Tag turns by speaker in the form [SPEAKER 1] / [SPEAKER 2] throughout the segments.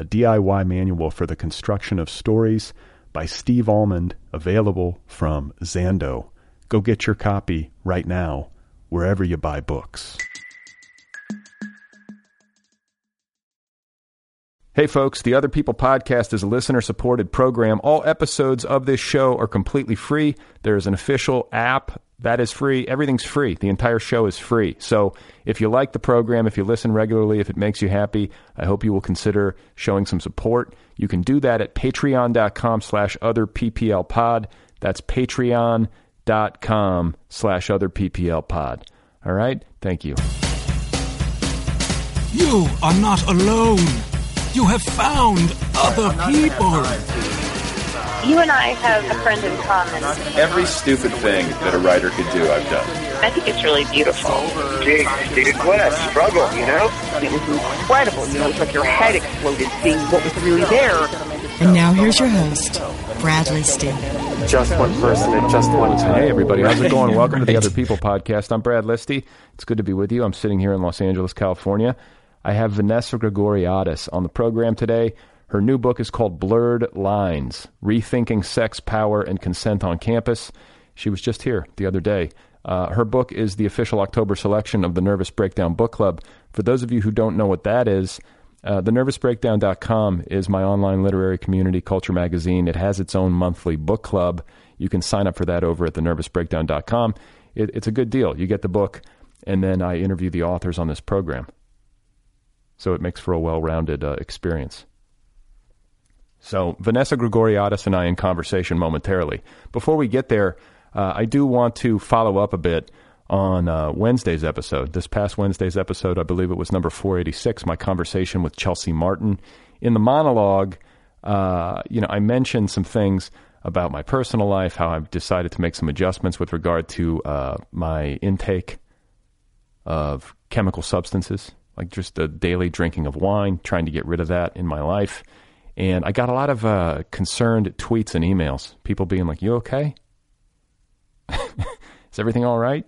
[SPEAKER 1] a DIY manual for the construction of stories by Steve Almond, available from Zando. Go get your copy right now, wherever you buy books. Hey folks, the Other People podcast is a listener supported program. All episodes of this show are completely free. There is an official app that is free. Everything's free. The entire show is free. So if you like the program, if you listen regularly, if it makes you happy, I hope you will consider showing some support. You can do that at patreon.com slash other PPL pod. That's patreon.com slash other PPL pod. All right? Thank you.
[SPEAKER 2] You are not alone. You have found other people.
[SPEAKER 3] You and I have a friend in common.
[SPEAKER 4] Every stupid thing that a writer could do, I've done.
[SPEAKER 3] I think it's really beautiful.
[SPEAKER 5] Dude, dude, what a struggle, you know?
[SPEAKER 3] It was incredible. You know, it's like your head exploded seeing what was really there.
[SPEAKER 6] And now here's your host, Brad Listi.
[SPEAKER 7] Just one person at just one time.
[SPEAKER 1] Hey, everybody. How's it going? Welcome to the Other People podcast. I'm Brad Listi. It's good to be with you. I'm sitting here in Los Angeles, California. I have Vanessa Grigoriadis on the program today. Her new book is called Blurred Lines Rethinking Sex, Power, and Consent on Campus. She was just here the other day. Uh, her book is the official October selection of the Nervous Breakdown Book Club. For those of you who don't know what that is, uh, thenervousbreakdown.com is my online literary community culture magazine. It has its own monthly book club. You can sign up for that over at thenervousbreakdown.com. It, it's a good deal. You get the book, and then I interview the authors on this program. So it makes for a well rounded uh, experience. So, Vanessa Grigoriadis and I in conversation momentarily. Before we get there, uh, I do want to follow up a bit on uh, Wednesday's episode. This past Wednesday's episode, I believe it was number 486, my conversation with Chelsea Martin. In the monologue, uh, you know, I mentioned some things about my personal life, how I've decided to make some adjustments with regard to uh, my intake of chemical substances, like just the daily drinking of wine, trying to get rid of that in my life. And I got a lot of uh, concerned tweets and emails, people being like, You okay? Is everything all right?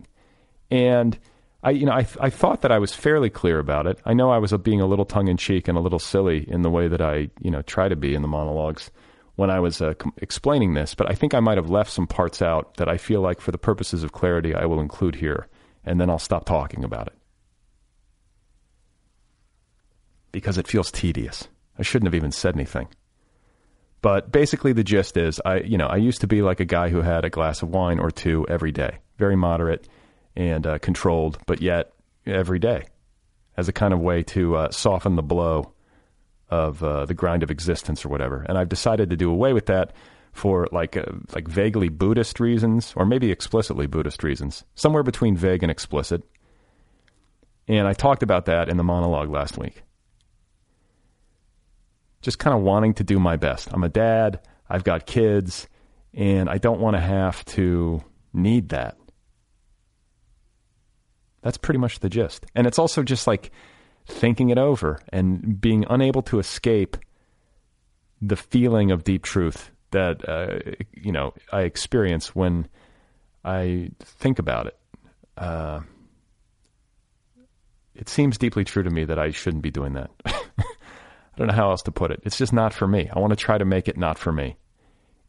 [SPEAKER 1] And I, you know, I, I thought that I was fairly clear about it. I know I was being a little tongue in cheek and a little silly in the way that I, you know, try to be in the monologues when I was uh, com- explaining this, but I think I might have left some parts out that I feel like, for the purposes of clarity, I will include here, and then I'll stop talking about it because it feels tedious. I shouldn't have even said anything. But basically, the gist is, I you know I used to be like a guy who had a glass of wine or two every day, very moderate and uh, controlled, but yet every day, as a kind of way to uh, soften the blow of uh, the grind of existence or whatever. And I've decided to do away with that for like uh, like vaguely Buddhist reasons, or maybe explicitly Buddhist reasons, somewhere between vague and explicit. And I talked about that in the monologue last week just kind of wanting to do my best. I'm a dad, I've got kids, and I don't want to have to need that. That's pretty much the gist. And it's also just like thinking it over and being unable to escape the feeling of deep truth that uh, you know I experience when I think about it. Uh, it seems deeply true to me that I shouldn't be doing that. I don't know how else to put it. It's just not for me. I want to try to make it not for me.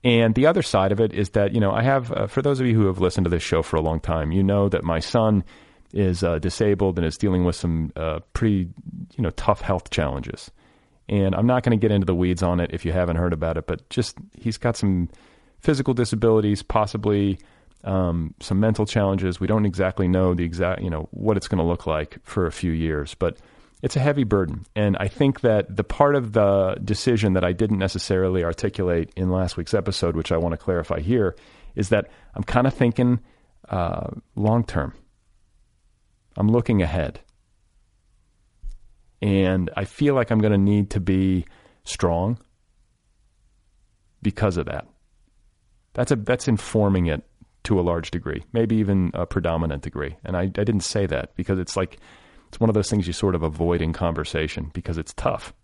[SPEAKER 1] And the other side of it is that, you know, I have, uh, for those of you who have listened to this show for a long time, you know that my son is uh, disabled and is dealing with some uh, pretty, you know, tough health challenges. And I'm not going to get into the weeds on it if you haven't heard about it, but just he's got some physical disabilities, possibly um, some mental challenges. We don't exactly know the exact, you know, what it's going to look like for a few years, but it's a heavy burden. And I think that the part of the decision that I didn't necessarily articulate in last week's episode, which I want to clarify here, is that I'm kind of thinking uh, long term. I'm looking ahead. And I feel like I'm going to need to be strong because of that. That's a that's informing it to a large degree, maybe even a predominant degree. And I, I didn't say that because it's like it's one of those things you sort of avoid in conversation because it's tough.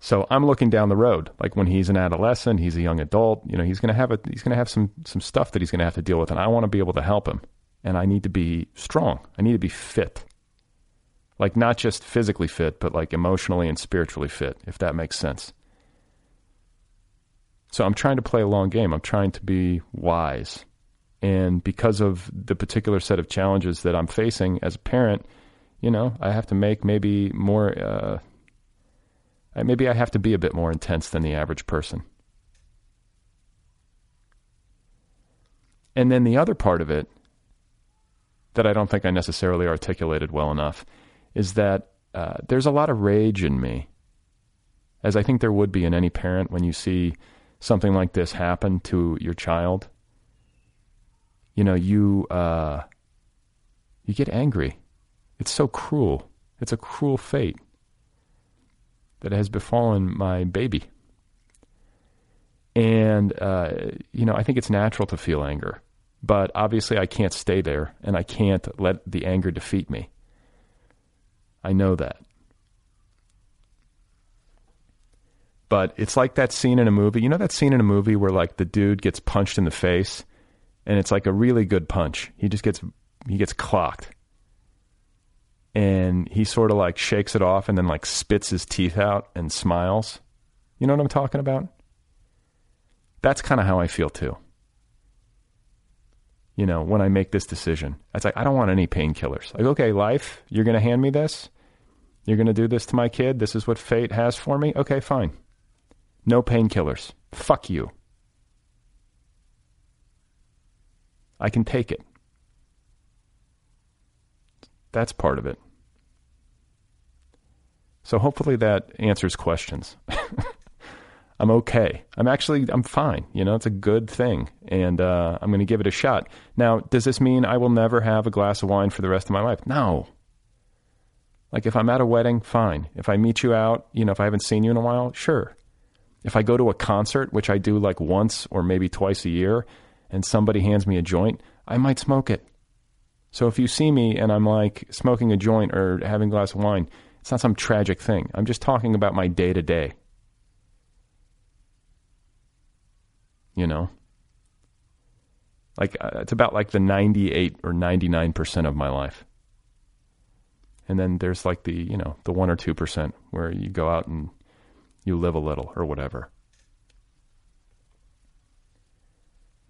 [SPEAKER 1] So I'm looking down the road, like when he's an adolescent, he's a young adult. You know, he's going to have a he's going to have some some stuff that he's going to have to deal with, and I want to be able to help him. And I need to be strong. I need to be fit, like not just physically fit, but like emotionally and spiritually fit, if that makes sense. So I'm trying to play a long game. I'm trying to be wise. And because of the particular set of challenges that I'm facing as a parent, you know, I have to make maybe more, uh, maybe I have to be a bit more intense than the average person. And then the other part of it that I don't think I necessarily articulated well enough is that uh, there's a lot of rage in me, as I think there would be in any parent when you see something like this happen to your child, you know, you uh, you get angry. It's so cruel. It's a cruel fate that has befallen my baby. And uh, you know, I think it's natural to feel anger, but obviously I can't stay there, and I can't let the anger defeat me. I know that. But it's like that scene in a movie. You know that scene in a movie where like the dude gets punched in the face and it's like a really good punch. He just gets he gets clocked. And he sort of like shakes it off and then like spits his teeth out and smiles. You know what I'm talking about? That's kind of how I feel too. You know, when I make this decision, it's like I don't want any painkillers. Like, okay, life, you're going to hand me this. You're going to do this to my kid. This is what fate has for me. Okay, fine. No painkillers. Fuck you. I can take it. That's part of it. So hopefully that answers questions. I'm okay. I'm actually I'm fine. You know, it's a good thing, and uh, I'm going to give it a shot. Now, does this mean I will never have a glass of wine for the rest of my life? No. Like if I'm at a wedding, fine. If I meet you out, you know, if I haven't seen you in a while, sure. If I go to a concert, which I do like once or maybe twice a year, and somebody hands me a joint, I might smoke it. So if you see me and I'm like smoking a joint or having a glass of wine, it's not some tragic thing. I'm just talking about my day to day. You know? Like, uh, it's about like the 98 or 99% of my life. And then there's like the, you know, the 1 or 2% where you go out and you live a little or whatever.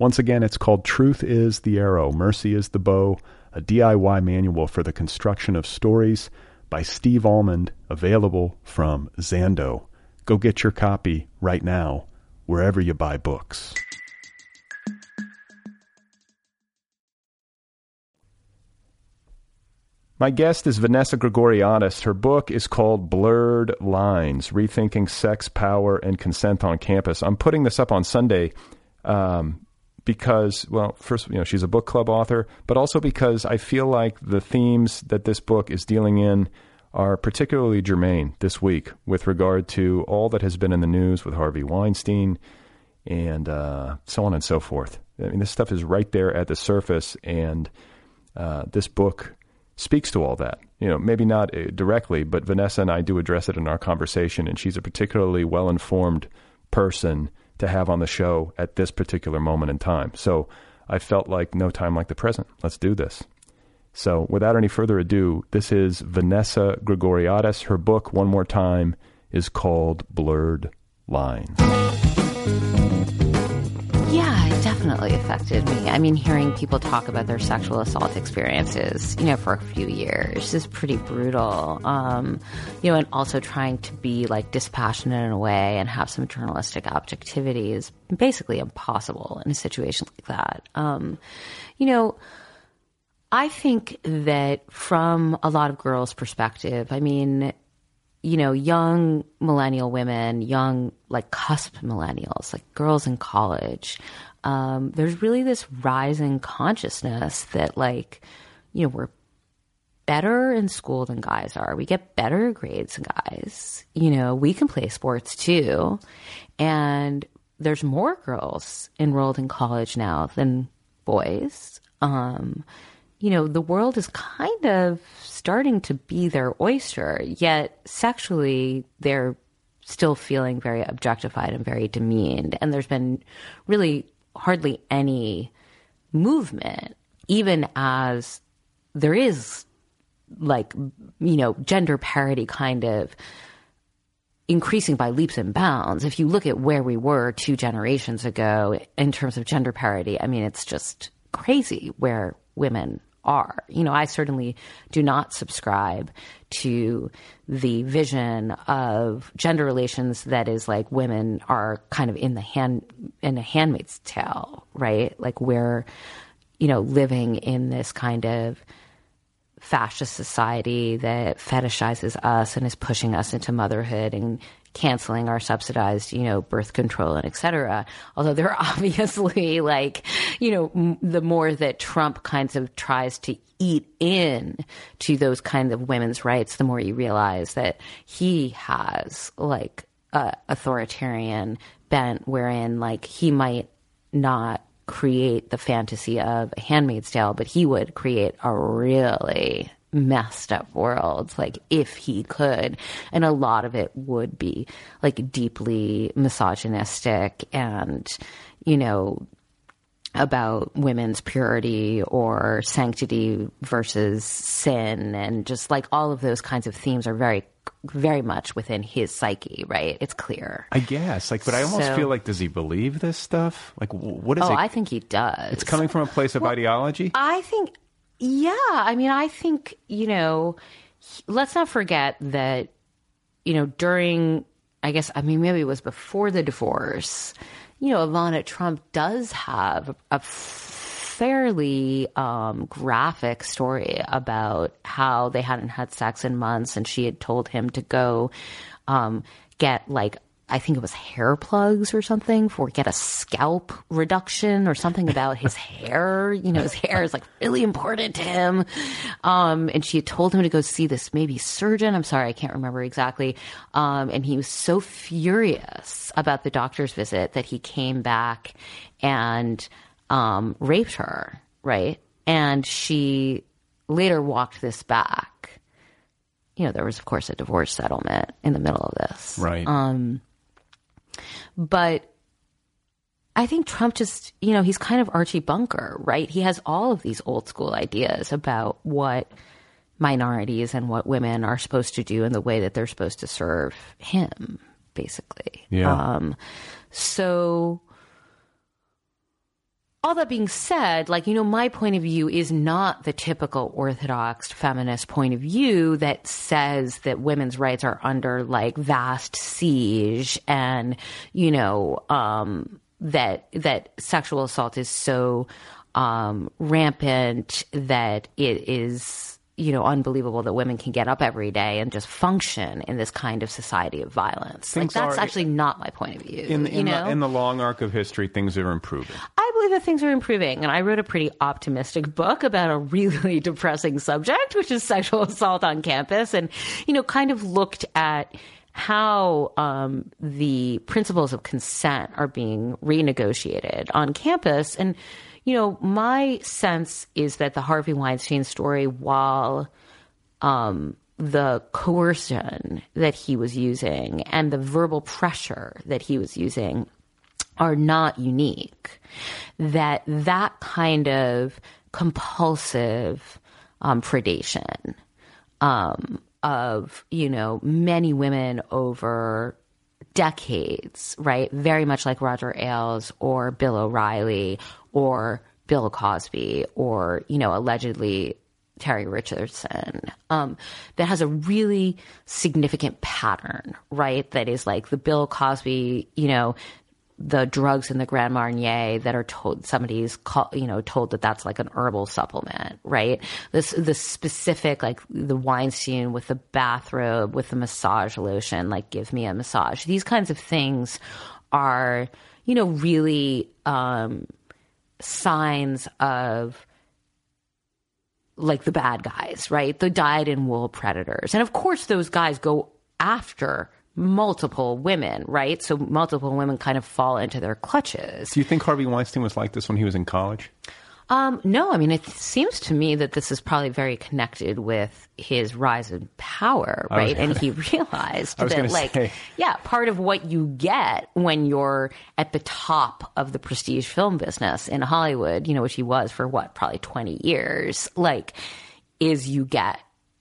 [SPEAKER 1] Once again, it's called Truth is the Arrow, Mercy is the Bow, a DIY manual for the construction of stories by Steve Almond, available from Zando. Go get your copy right now, wherever you buy books. My guest is Vanessa Grigoriadis. Her book is called Blurred Lines Rethinking Sex, Power, and Consent on Campus. I'm putting this up on Sunday um, because, well, first, you know, she's a book club author, but also because I feel like the themes that this book is dealing in are particularly germane this week with regard to all that has been in the news with Harvey Weinstein and uh, so on and so forth. I mean, this stuff is right there at the surface, and uh, this book speaks to all that. You know, maybe not uh, directly, but Vanessa and I do address it in our conversation, and she's a particularly well informed person to have on the show at this particular moment in time. So I felt like no time like the present. Let's do this. So, without any further ado, this is Vanessa Grigoriadis. Her book, one more time, is called Blurred Lines.
[SPEAKER 8] Yeah, definitely affected me. I mean, hearing people talk about their sexual assault experiences, you know, for a few years is pretty brutal. Um, you know, and also trying to be like dispassionate in a way and have some journalistic objectivity is basically impossible in a situation like that. Um, you know, I think that from a lot of girls' perspective, I mean, you know, young millennial women, young like cusp millennials, like girls in college, um, there's really this rising consciousness that like, you know, we're better in school than guys are. We get better grades than guys. You know, we can play sports too. And there's more girls enrolled in college now than boys. Um, you know, the world is kind of starting to be their oyster, yet sexually they're still feeling very objectified and very demeaned. And there's been really hardly any movement, even as there is like, you know, gender parity kind of increasing by leaps and bounds. If you look at where we were two generations ago in terms of gender parity, I mean, it's just crazy where women are. You know, I certainly do not subscribe to the vision of gender relations that is like women are kind of in the hand in a handmaid's tale, right? Like we're, you know, living in this kind of fascist society that fetishizes us and is pushing us into motherhood and canceling our subsidized, you know, birth control and et cetera. Although there are obviously like, you know, m- the more that Trump kind of tries to eat in to those kind of women's rights, the more you realize that he has like a authoritarian bent wherein like he might not create the fantasy of a handmaid's tale, but he would create a really messed up world, like if he could. And a lot of it would be like deeply misogynistic and, you know, about women's purity or sanctity versus sin and just like all of those kinds of themes are very very much within his psyche right it's clear
[SPEAKER 1] I guess, like, but I almost
[SPEAKER 8] So-
[SPEAKER 1] feel like, does he believe this stuff? Like, what is
[SPEAKER 8] oh
[SPEAKER 1] it?
[SPEAKER 8] i think he does
[SPEAKER 1] it's coming from a place of ideology.
[SPEAKER 8] I think, yeah. I mean, I think, you know, let's not forget that, you know, during, I guess, I mean, maybe it was before the divorce, you know, Ivana Trump does have a fairly um, graphic story about how they hadn't had sex in months and she had told him to go um, get like I think it was hair plugs or something for get a scalp reduction or something about his hair. You know, his hair is like really important to him. Um, and she had told him to go see this maybe surgeon. I'm sorry, I can't remember exactly. Um, and he was so furious about the doctor's visit that he came back and um, raped her, right? And she later walked this back. You know, there was, of course, a divorce settlement in the middle of this.
[SPEAKER 1] Right.
[SPEAKER 8] Um, but I think Trump just, you know, he's kind of Archie Bunker, right? He has all of these old school ideas about what minorities and what women are supposed to do and the way that they're supposed to serve him, basically.
[SPEAKER 1] Yeah.
[SPEAKER 8] Um, so all that being said, like, you know, my point of view is not the typical orthodox feminist point of view that says that women's rights are under like vast siege and, you know, um, that, that sexual assault is so, um, rampant that it is, you know unbelievable that women can get up every day and just function in this kind of society of violence.
[SPEAKER 1] Things
[SPEAKER 8] like that's
[SPEAKER 1] are-
[SPEAKER 8] actually not my point of view.
[SPEAKER 1] In,
[SPEAKER 8] you
[SPEAKER 1] in,
[SPEAKER 8] know,
[SPEAKER 1] the, in the long arc of history, things are improving.
[SPEAKER 8] I believe that things are improving, and I wrote a pretty optimistic book about a really depressing subject, which is sexual assault on campus, and you know, kind of looked at how um, the principles of consent are being renegotiated on campus, and you know, my sense is that the Harvey Weinstein story, while um, the coercion that he was using and the verbal pressure that he was using are not unique. That that kind of compulsive um, predation um, of you know many women over decades, right? Very much like Roger Ailes or Bill O'Reilly or Bill Cosby or you know allegedly Terry Richardson, um, that has a really significant pattern, right? That is like the Bill Cosby, you know, the drugs in the Grand Marnier that are told somebody's call, you know told that that's like an herbal supplement, right? This the specific like the Weinstein with the bathrobe with the massage lotion, like give me a massage. These kinds of things are you know really um, signs of like the bad guys, right? The dyed in wool predators. And of course, those guys go after multiple women, right? So multiple women kind of fall into their clutches.
[SPEAKER 1] Do you think Harvey Weinstein was like this when he was in college?
[SPEAKER 8] Um, no, I mean, it seems to me that this is probably very connected with his rise in power, right?
[SPEAKER 1] gonna-
[SPEAKER 8] and he realized that, like,
[SPEAKER 1] say.
[SPEAKER 8] yeah, part of what you get when you're at the top of the prestige film business in Hollywood, you know, which he was for what, probably 20 years, like, is you get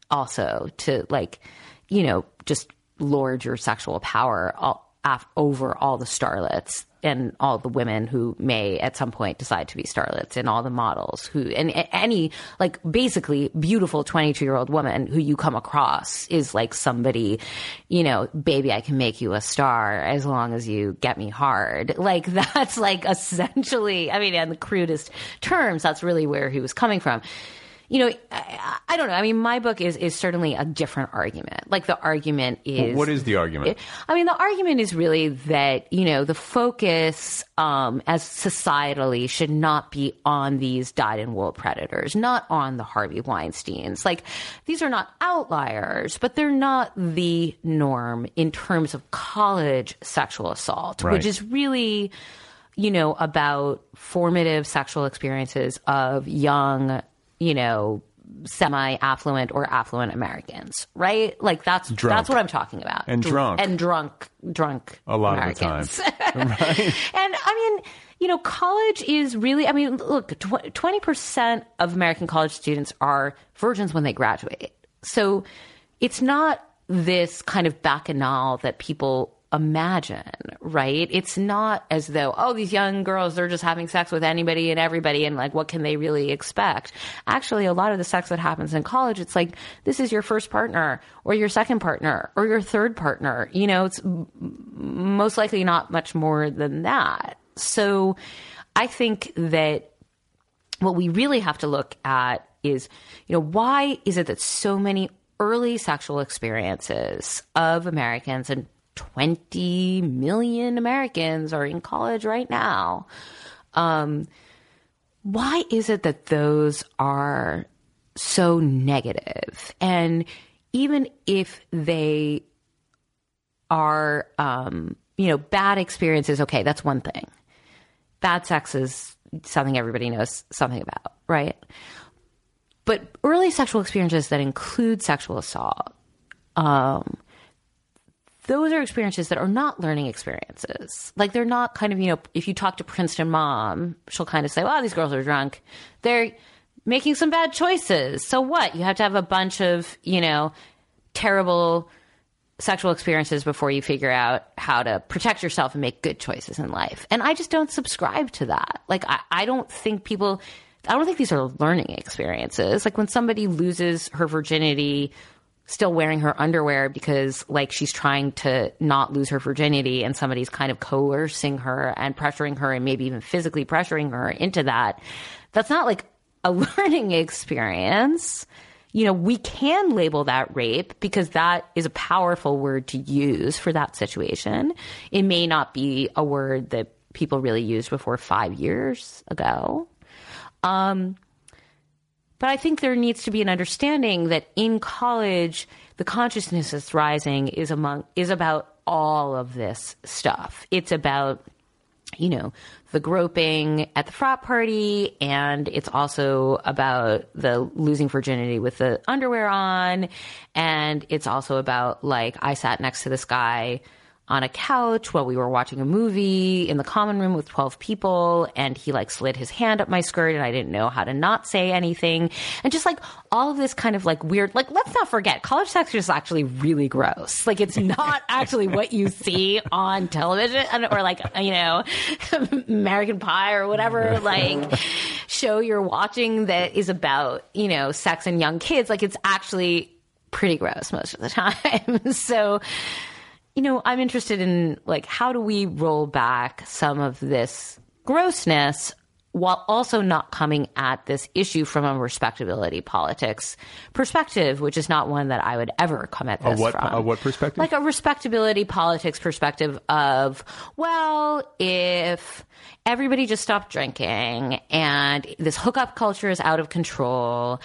[SPEAKER 8] also to, like, you know, just lord your sexual power all, af- over all the starlets and all the women who may at some point decide to be starlets and all the models who and a- any like basically beautiful 22 year old woman who you come across is like somebody you know baby i can make you a star as long as you get me hard. Like that's like essentially i mean in the crudest terms that's really where he was coming from you know, I, I don't know. I mean, my book is is certainly a different argument. Like the argument is
[SPEAKER 1] what is the argument?
[SPEAKER 8] I mean, the argument is really that, you know, the focus um, as societally should not be on these dyed in wool predators, not on the Harvey Weinsteins. Like, these are not outliers, but they're not the norm in terms of college sexual assault,
[SPEAKER 1] Right.
[SPEAKER 8] which is really, you know, about formative sexual experiences of young, you know, semi affluent or affluent Americans, right? Like that's
[SPEAKER 1] Drunk.
[SPEAKER 8] that's what I'm talking about.
[SPEAKER 1] And
[SPEAKER 8] Dr-
[SPEAKER 1] drunk.
[SPEAKER 8] And drunk drunk
[SPEAKER 1] A lot of the
[SPEAKER 8] Americans. And I mean, you know, college is really I mean, look, tw- 20% of American college students are virgins when they graduate. So it's not this kind of bacchanal that people imagine, right? It's not as though, oh, these young girls, they're just having sex with anybody and everybody, and like, what can they really expect? Actually, a lot of the sex that happens in college, it's like, this is your first partner, or your second partner, or your third partner. You know, it's most likely not much more than that. So I think that what we really have to look at is, you know, why is it that so many early sexual experiences of Americans and 20 million Americans are in college right now. Um, why is it that those are so negative? And even if they are, um, you know, bad experiences, okay, that's one thing. Bad sex is something everybody knows something about, right? But early sexual experiences that include sexual assault, um, those are experiences that are not learning experiences. Like they're not kind of, you know, if you talk to Princeton mom, she'll kind of say, well, these girls are drunk. They're making some bad choices. So what? You have to have a bunch of, you know, terrible sexual experiences before you figure out how to protect yourself and make good choices in life. And I just don't subscribe to that. Like, I, I don't think people, I don't think these are learning experiences. Like when somebody loses her virginity, still wearing her underwear because like she's trying to not lose her virginity and somebody's kind of coercing her and pressuring her and maybe even physically pressuring her into that. That's not like a learning experience. you know, we can label that rape because that is a powerful word to use for that situation. It may not be a word that people really used before five years ago. Um, but I think there needs to be an understanding that in college, the consciousness that's rising is among is about all of this stuff. It's about you know, the groping at the frat party, and it's also about the losing virginity with the underwear on, and it's also about like I sat next to this guy on a couch while we were watching a movie in the common room with 12 people and he like slid his hand up my skirt and I didn't know how to not say anything. And just like all of this kind of like weird like let's not forget college sex is actually really gross. Like it's not actually what you see on television or like you know American Pie or whatever like show you're watching that is about you know sex and young kids. Like it's actually pretty gross most of the time. So you know, I'm interested in like how do we roll back some of this grossness while also not coming at this issue from a respectability politics perspective, which is not one that I would ever come at this
[SPEAKER 1] a what,
[SPEAKER 8] from.
[SPEAKER 1] A what perspective?
[SPEAKER 8] Like a respectability politics perspective of, well, if everybody just stopped drinking and this hookup culture is out of control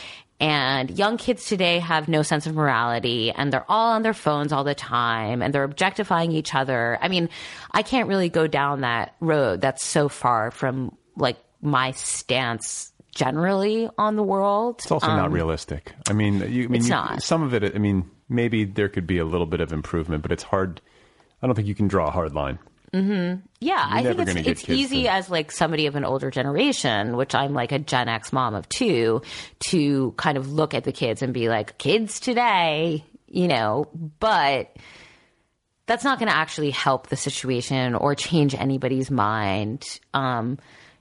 [SPEAKER 8] and young kids today have no sense of morality and they're all on their phones all the time and they're objectifying each other. I mean, I can't really go down that road. That's so far from like my stance generally on the world.
[SPEAKER 1] It's also um, not realistic. I mean, you, I mean,
[SPEAKER 8] it's
[SPEAKER 1] you,
[SPEAKER 8] not.
[SPEAKER 1] some of it, I mean, maybe there could be a little bit of improvement, but it's hard. I don't think you can draw a hard line.
[SPEAKER 8] Mm-hmm. Yeah,
[SPEAKER 1] You're
[SPEAKER 8] I think it's, it's easy
[SPEAKER 1] to-
[SPEAKER 8] as like somebody of an older generation, which I'm like a Gen X mom of two, to kind of look at the kids and be like, kids today, you know, but that's not going to actually help the situation or change anybody's mind. Um,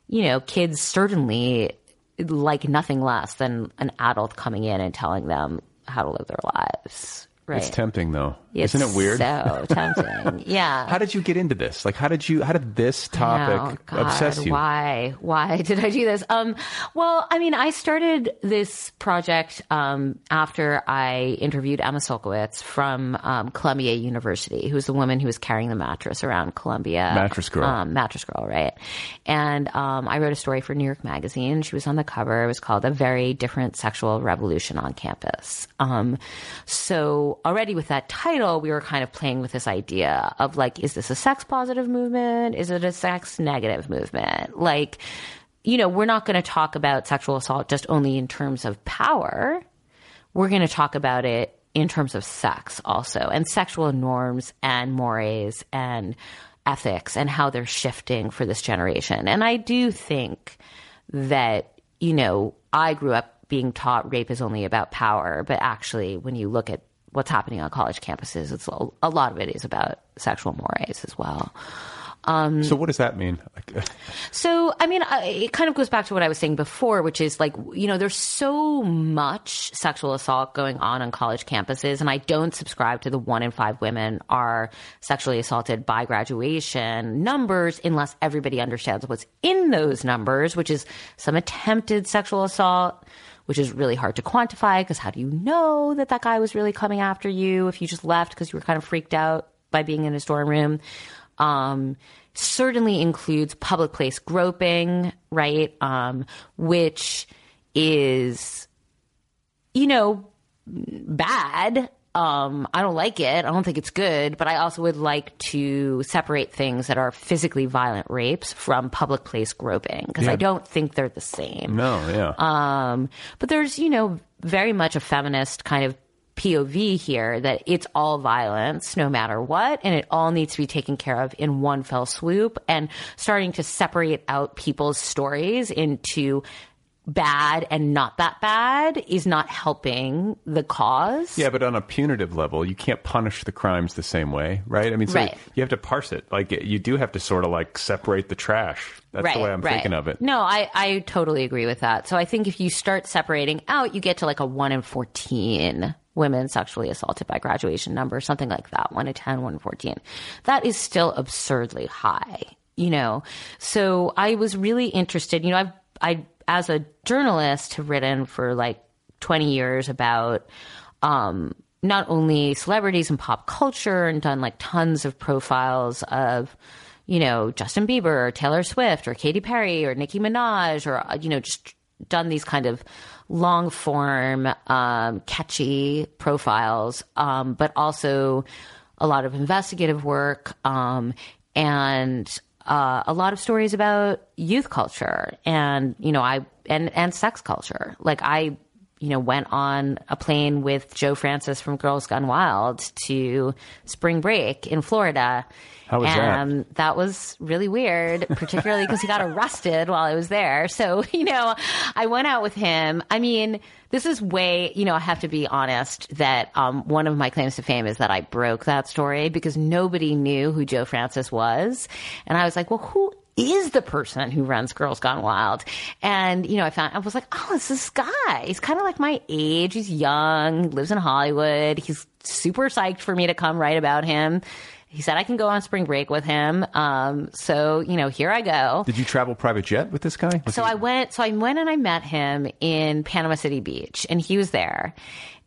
[SPEAKER 8] you know, kids certainly like nothing less than an adult coming in and telling them how to live their lives. Right.
[SPEAKER 1] It's tempting, though.
[SPEAKER 8] It's
[SPEAKER 1] Isn't it weird?
[SPEAKER 8] So tempting. yeah.
[SPEAKER 1] How did you get into this? Like, how did you? How did this topic
[SPEAKER 8] Oh, God,
[SPEAKER 1] obsess you?
[SPEAKER 8] Why? Why did I do this? Um, well, I mean, I started this project um, after I interviewed Emma Sulkowicz from um, Columbia University, who's the woman who was carrying the mattress around Columbia.
[SPEAKER 1] Mattress Girl.
[SPEAKER 8] Um, mattress Girl, right? And um, I wrote a story for New York Magazine. She was on the cover. It was called "A Very Different Sexual Revolution on Campus." Um, so already with that title, we were kind of playing with this idea of like, is this a sex positive movement? Is it a sex negative movement? Like, you know, we're not going to talk about sexual assault just only in terms of power. We're going to talk about it in terms of sex also and sexual norms and mores and ethics and how they're shifting for this generation. And I do think that, you know, I grew up being taught rape is only about power, but actually, when you look at what's happening on college campuses, it's a, a lot of it is about sexual mores as well. Um,
[SPEAKER 1] so, what does that mean?
[SPEAKER 8] So, I mean, I, it kind of goes back to what I was saying before, which is like, you know, there's so much sexual assault going on on college campuses, and I don't subscribe to the one in five women are sexually assaulted by graduation numbers unless everybody understands what's in those numbers, which is some attempted sexual assault. Which is really hard to quantify because how do you know that that guy was really coming after you if you just left because you were kind of freaked out by being in his dorm room? um, certainly includes public place groping, right? Um, which is, you know, bad. Um, I don't like it. I don't think it's good, but I also would like to separate things that are physically violent rapes from public place groping because I don't think they're the same.
[SPEAKER 1] no, yeah.
[SPEAKER 8] Um, but there's, you know, very much a feminist kind of POV here that it's all violence no matter what, and it all needs to be taken care of in one fell swoop, and starting to separate out people's stories into bad and not that bad is not helping the cause.
[SPEAKER 1] yeah, but on a punitive level, you can't punish the crimes the same way, right? I mean, so
[SPEAKER 8] Right.
[SPEAKER 1] you have to parse it. Like, you do have to sort of like separate the trash. That's the way I'm thinking of it.
[SPEAKER 8] No, I, I totally agree with that. So I think if you start separating out, you get to like a 1 in 14 women sexually assaulted by graduation number, something like that, 1 in 10, 1 in 14. That is still absurdly high, you know? So I was really interested, you know, I've, I, as a journalist, have written for like 20 years about um, not only celebrities and pop culture and done like tons of profiles of, you know, Justin Bieber or Taylor Swift or Katy Perry or Nicki Minaj or, you know, just done these kind of long form, um, catchy profiles, um, but also a lot of investigative work um, and uh, a lot of stories about youth culture and you know I and and sex culture. Like I you know, went on a plane with Joe Francis from Girls Gone Wild to spring break in Florida.
[SPEAKER 1] How was that?
[SPEAKER 8] and that? was really weird, particularly because he got arrested while I was there. So, you know, I went out with him. I mean, this is way, you know, I have to be honest that um, one of my claims to fame is that I broke that story because nobody knew who Joe Francis was. And I was like, well, who is the person who runs Girls Gone Wild. And, you know, I found, I was like, oh, it's this guy. He's kind of like my age. He's young, lives in Hollywood. He's super psyched for me to come write about him. He said I can go on spring break with him. Um, so, you know, here I go.
[SPEAKER 1] Did you travel private jet with this guy? Was
[SPEAKER 8] So
[SPEAKER 1] he-
[SPEAKER 8] I went, so I went and I met him in Panama City Beach and he was there.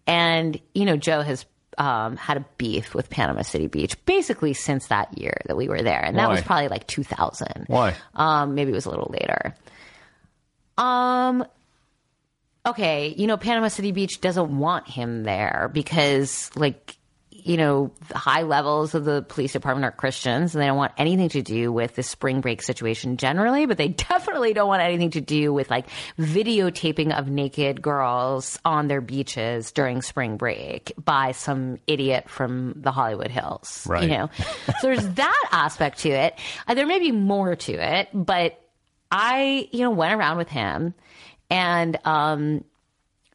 [SPEAKER 8] And, you know, Joe has, um, had a beef with Panama City Beach basically since that year that we were there. And that
[SPEAKER 1] Why?
[SPEAKER 8] was probably like 2000.
[SPEAKER 1] Why?
[SPEAKER 8] Um, maybe it was a little later. Um, okay, you know, Panama City Beach doesn't want him there because, like, you know, the high levels of the police department are Christians and they don't want anything to do with the spring break situation generally, but they definitely don't want anything to do with like videotaping of naked girls on their beaches during spring break by some idiot from the Hollywood Hills.
[SPEAKER 1] Right.
[SPEAKER 8] You know, so there's that aspect to it. Uh, there may be more to it, but I, you know, went around with him and um,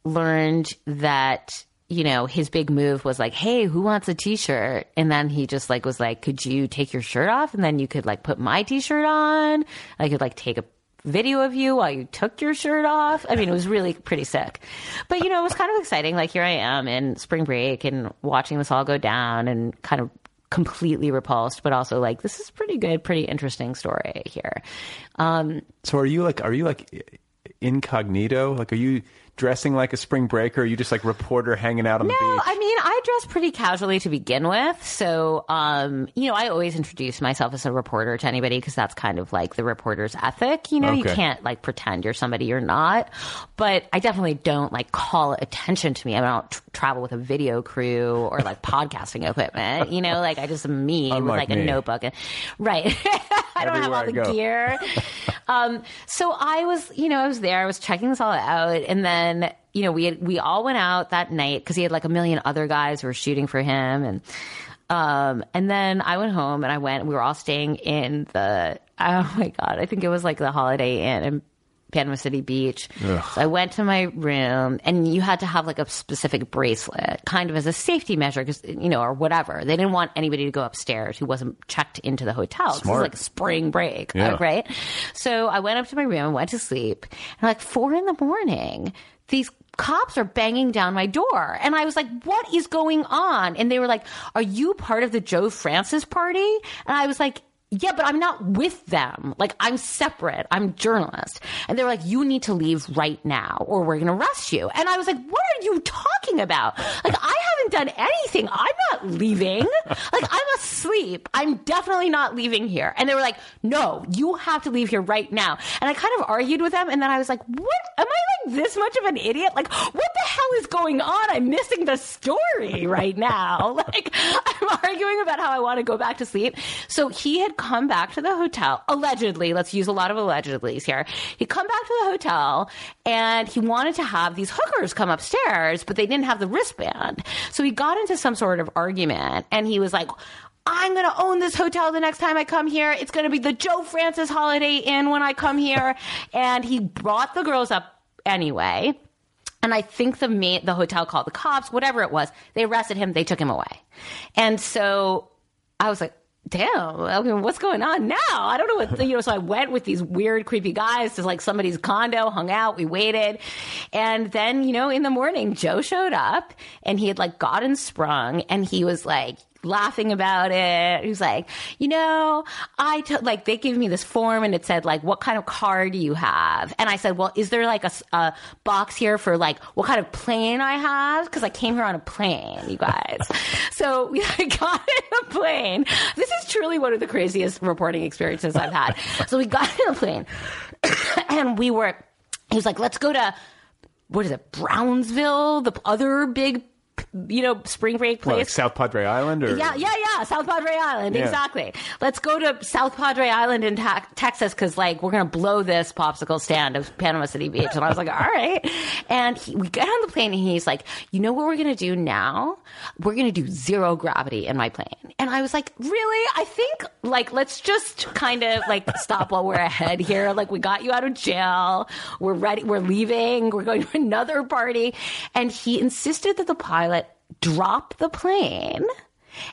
[SPEAKER 8] learned that you know his big move was like, "Hey, who wants a T-shirt?" And then he just like was like, "Could you take your shirt off?" And then you could like put my T-shirt on. I could like take a video of you while you took your shirt off. I mean, it was really pretty sick. But you know, it was kind of exciting. Like here I am in spring break and watching this all go down and kind of completely repulsed, but also like this is pretty good, pretty interesting story here. Um,
[SPEAKER 1] So are you like are you like incognito? Like are you dressing like a spring breaker? Or are you just like reporter hanging out on the beach? No?
[SPEAKER 8] I mean, I dress pretty casually to begin with. So, um, you know, I always introduce myself as a reporter to anybody because that's kind of like the reporter's ethic. You know, you can't like pretend you're somebody you're not. But I definitely don't like call attention to me. I, mean, I don't tr- travel with a video crew or like podcasting equipment. You know, like I just am me with like
[SPEAKER 1] me.
[SPEAKER 8] a notebook. And, right. I don't have all the gear. um, so I was, you know, I was there. I was checking this all out, and then you know, we had, we all went out that night because he had like a million other guys who were shooting for him, and um, and then I went home and I went. We were all staying in the oh my god, I think it was like the Holiday Inn in Panama City Beach. So I went to my room, and you had to have like a specific bracelet, kind of as a safety measure, because you know, or whatever. They didn't want anybody to go upstairs who wasn't checked into the hotel. Is like spring break,
[SPEAKER 1] Yeah.
[SPEAKER 8] right? So I went up to my room and went to sleep. And like four in the morning, these cops are banging down my door. And I was like, what is going on? And they were like, are you part of the Joe Francis party? And I was like, yeah, but I'm not with them. Like, I'm separate. I'm journalist. And they're like, you need to leave right now or we're going to arrest you. And I was like, what are you talking about? Like, I haven't done anything. I'm not leaving. Like, I'm asleep. I'm definitely not leaving here. And they were like, no, you have to leave here right now. And I kind of argued with them. And then I was like, what? Am I like this much of an idiot? Like, what the hell is going on? I'm missing the story right now. Like, I'm arguing about how I want to go back to sleep. So he had come back to the hotel, allegedly. Let's use a lot of allegedlys here. He'd come back to the hotel and he wanted to have these hookers come upstairs, but they didn't have the wristband. So he got into some sort of argument and he was like, I'm going to own this hotel the next time I come here. It's going to be the Joe Francis Holiday Inn when I come here. and he brought the girls up anyway. And I think the ma- the hotel called the cops, whatever it was. They arrested him. They took him away. And so I was like, damn, mean, what's going on now? I don't know what, you know, so I went with these weird, creepy guys to like somebody's condo, hung out, we waited. And then, you know, in the morning, Joe showed up and he had like gotten sprung and he was like, laughing about it. He was like, you know, I t- like they gave me this form and it said like, what kind of car do you have? And I said, well, is there like a box here for like what kind of plane I have? Because I came here on a plane, you guys. so we got in a plane. This is truly one of the craziest reporting experiences I've had. so we got in a plane and we were. He was like, let's go to what is it, Brownsville, the other big, you know, spring break
[SPEAKER 1] What,
[SPEAKER 8] place.
[SPEAKER 1] like South Padre Island, or
[SPEAKER 8] Yeah, yeah, yeah. South Padre Island.
[SPEAKER 1] Yeah.
[SPEAKER 8] Exactly. Let's go to South Padre Island in ta- Texas because, like, we're going to blow this popsicle stand of Panama City Beach. And I was like, all right. And he, we get on the plane and he's like, you know what we're going to do now? We're going to do zero gravity in my plane. And I was like, really? I think, like, let's just kind of, like, stop while we're ahead here. Like, we got you out of jail. We're ready. We're leaving. We're going to another party. And he insisted that the pilot drop the plane.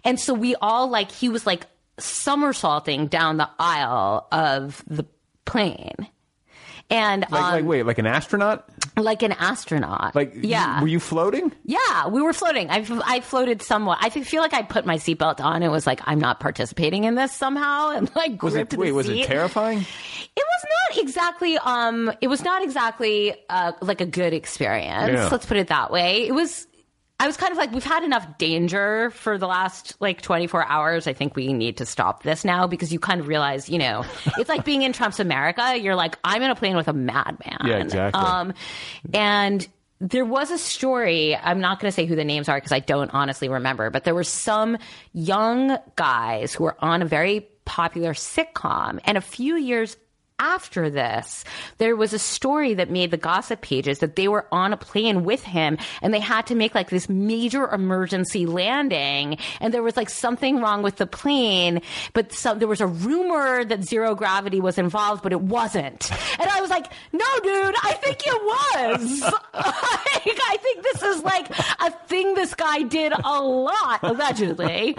[SPEAKER 8] And so we all like he was like somersaulting down the aisle of the plane. And
[SPEAKER 1] like,
[SPEAKER 8] um,
[SPEAKER 1] like wait, like an astronaut?
[SPEAKER 8] like an astronaut.
[SPEAKER 1] Like,
[SPEAKER 8] yeah.
[SPEAKER 1] were you floating?
[SPEAKER 8] yeah, we were floating. I, I floated somewhat. I feel like I put my seatbelt on and was like, I'm not participating in this somehow, and like
[SPEAKER 1] Was
[SPEAKER 8] gripped
[SPEAKER 1] it
[SPEAKER 8] the
[SPEAKER 1] wait? Was it terrifying?
[SPEAKER 8] It was not exactly. Um, it was not exactly uh, like a good experience.
[SPEAKER 1] Yeah.
[SPEAKER 8] Let's put it that way. It was. I was kind of like, we've had enough danger for the last like 24 hours. I think we need to stop this now because you kind of realize, you know, it's like being in Trump's America. You're like, I'm in a plane with a madman.
[SPEAKER 1] Yeah, exactly.
[SPEAKER 8] Um, and there was a story. I'm not going to say who the names are because I don't honestly remember, but there were some young guys who were on a very popular sitcom. And a few years after this, there was a story that made the gossip pages that they were on a plane with him and they had to make like this major emergency landing. And there was like something wrong with the plane, but some, there was a rumor that zero gravity was involved, but it wasn't. And I was like, no, dude, I think it was. Like, I think this is like a thing this guy did a lot, allegedly.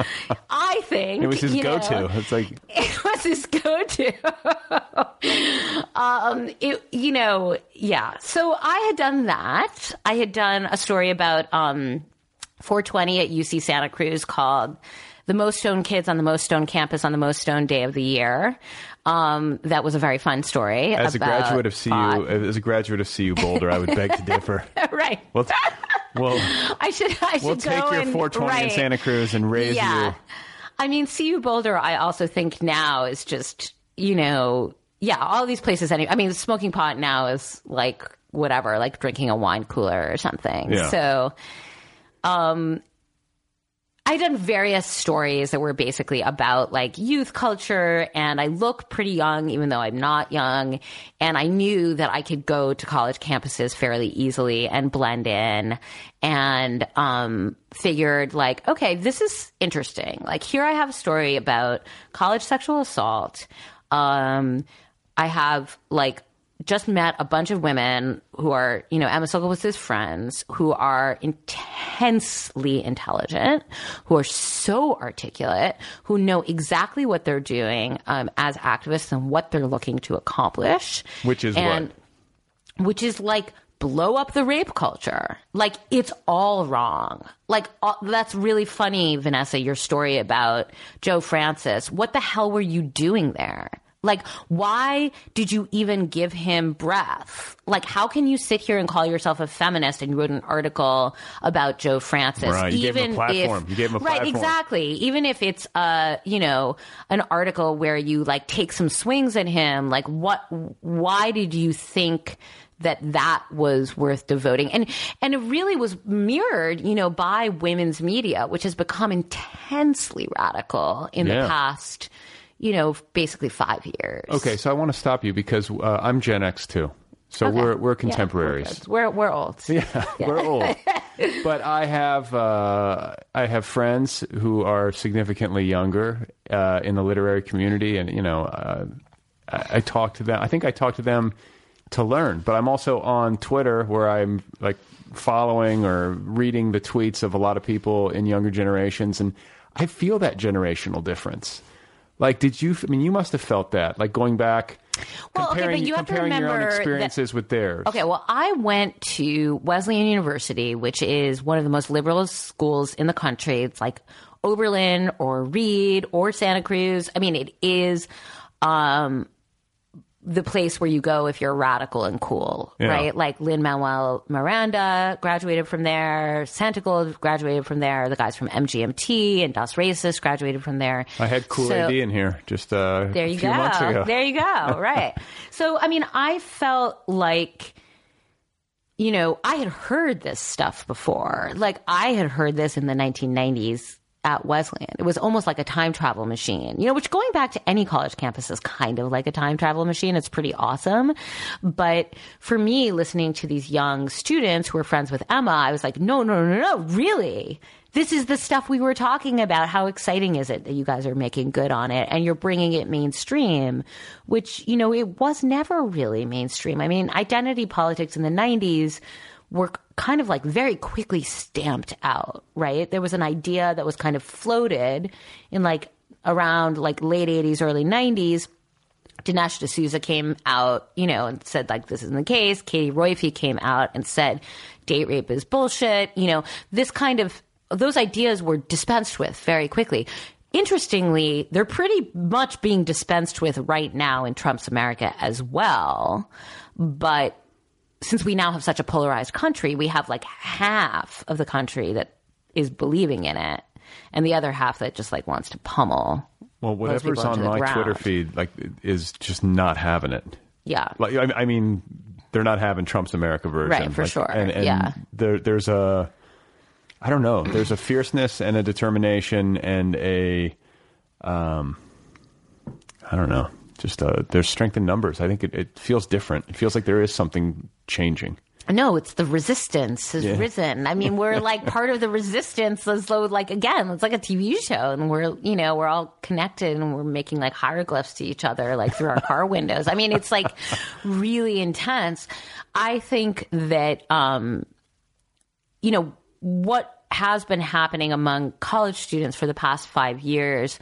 [SPEAKER 8] I think
[SPEAKER 1] It was his go-to. It's like
[SPEAKER 8] it was his go-to. um, it, you know, yeah. So I had done that. I had done a story about um, 420 at UC Santa Cruz called "The Most stone Kids on the Most stone Campus on the Most stone Day of the Year." Um, that was a very fun story.
[SPEAKER 1] as a graduate of CU,
[SPEAKER 8] pot.
[SPEAKER 1] as a graduate of CU Boulder, I would beg to differ.
[SPEAKER 8] right?
[SPEAKER 1] Well, well,
[SPEAKER 8] I should. I should
[SPEAKER 1] we'll take your
[SPEAKER 8] and-
[SPEAKER 1] 420 in. Santa Cruz and raise
[SPEAKER 8] yeah.
[SPEAKER 1] you.
[SPEAKER 8] I mean, CU Boulder, I also think now is just, you know, yeah, all these places. Any, I mean, smoking pot now is like whatever, like drinking a wine cooler or something.
[SPEAKER 1] Yeah.
[SPEAKER 8] So, um, I done various stories that were basically about like youth culture, and I look pretty young, even though I'm not young. And I knew that I could go to college campuses fairly easily and blend in, and um, figured like, okay, this is interesting. Like here, I have a story about college sexual assault. Um, I have like just met a bunch of women who are, you know, Emma Sulkowicz's friends who are intensely intelligent, who are so articulate, who know exactly what they're doing um, as activists and what they're looking to accomplish.
[SPEAKER 1] Which is
[SPEAKER 8] and, Which is like blow up the rape culture. Like it's all wrong. Like all, that's really funny, Vanessa, your story about Joe Francis. What the hell were you doing there? Like, why did you even give him breath? Like, how can you sit here and call yourself a feminist and you wrote an article about Joe Francis?
[SPEAKER 1] Right, you gave him a platform. You gave him a
[SPEAKER 8] right,
[SPEAKER 1] platform.
[SPEAKER 8] exactly. Even if it's, uh, you know, an article where you like take some swings at him, like, what? Why did you think? that that was worth devoting and and it really was mirrored you know by women's media which has become intensely radical in
[SPEAKER 1] Yeah.
[SPEAKER 8] the past you know basically 5 years
[SPEAKER 1] Okay, so I want to stop you because uh, I'm Gen X too. So
[SPEAKER 8] Okay.
[SPEAKER 1] we're we're
[SPEAKER 8] Yeah,
[SPEAKER 1] contemporaries.
[SPEAKER 8] good. we're we're old
[SPEAKER 1] Yeah, we're old. but I have uh, I have friends who are significantly younger uh, in the literary community, and you know, uh, I, I talk to them. I think I talk to them to learn, but I'm also on Twitter where I'm like following or reading the tweets of a lot of people in younger generations, and I feel that generational difference. Like, did you? I mean, you must have felt that, like going back,
[SPEAKER 8] Well, okay, but you have to
[SPEAKER 1] comparing your own
[SPEAKER 8] remember that-
[SPEAKER 1] experiences with theirs.
[SPEAKER 8] Okay, well, I went to Wesleyan University, which is one of the most liberal schools in the country. It's like Oberlin or Reed or Santa Cruz. I mean, it is um, the place where you go if you're radical and cool,
[SPEAKER 1] Yeah.
[SPEAKER 8] right? Like Lin Manuel Miranda graduated from there, Santigold graduated from there, the guys from MGMT and Das Racist graduated from there.
[SPEAKER 1] I had Cool
[SPEAKER 8] So-
[SPEAKER 1] AD in here just uh,
[SPEAKER 8] there you
[SPEAKER 1] a few
[SPEAKER 8] go.
[SPEAKER 1] months ago.
[SPEAKER 8] There you go. Right. so, I mean, I felt like, you know, I had heard this stuff before. Like, I had heard this in the 1990s at Wesleyan. It was almost like a time travel machine, you know, which going back to any college campus is kind of like a time travel machine. It's pretty awesome. But for me, listening to these young students who were friends with Emma, I was like, no, no, no, no, really? This is the stuff we were talking about. How exciting is it that you guys are making good on it and you're bringing it mainstream, which, you know, it was never really mainstream. I mean, identity politics in the 90s were kind of like very quickly stamped out, right? There was an idea that was kind of floated in like around like late 80s, early 90s. Dinesh D'Souza came out, you know, and said like this isn't the case. Katie Roiphe came out and said date rape is bullshit. You know, this kind of those ideas were dispensed with very quickly. Interestingly, they're pretty much being dispensed with right now in Trump's America as well. But since we now have such a polarized country, we have like half of the country that is believing in it, and the other half that just like wants to pummel.
[SPEAKER 1] Well, whatever's on my
[SPEAKER 8] ground.
[SPEAKER 1] Twitter feed like is just not having it.
[SPEAKER 8] Yeah.
[SPEAKER 1] Like I, I mean, they're not having Trump's America version,
[SPEAKER 8] Right, for
[SPEAKER 1] Like,
[SPEAKER 8] sure.
[SPEAKER 1] And, and
[SPEAKER 8] Yeah.
[SPEAKER 1] there, there's a, I don't know, there's a fierceness and a determination and a, um, I don't know, just uh there's strength in numbers. I think it, it feels different. It feels like there is something changing.
[SPEAKER 8] No, it's the resistance has
[SPEAKER 1] Yeah.
[SPEAKER 8] risen. I mean, we're like part of the resistance as though like again, it's like a TV show and we're, you know, we're all connected and we're making like hieroglyphs to each other like through our car windows. I mean, it's like really intense. I think that um you know, what has been happening among college students for the past 5 years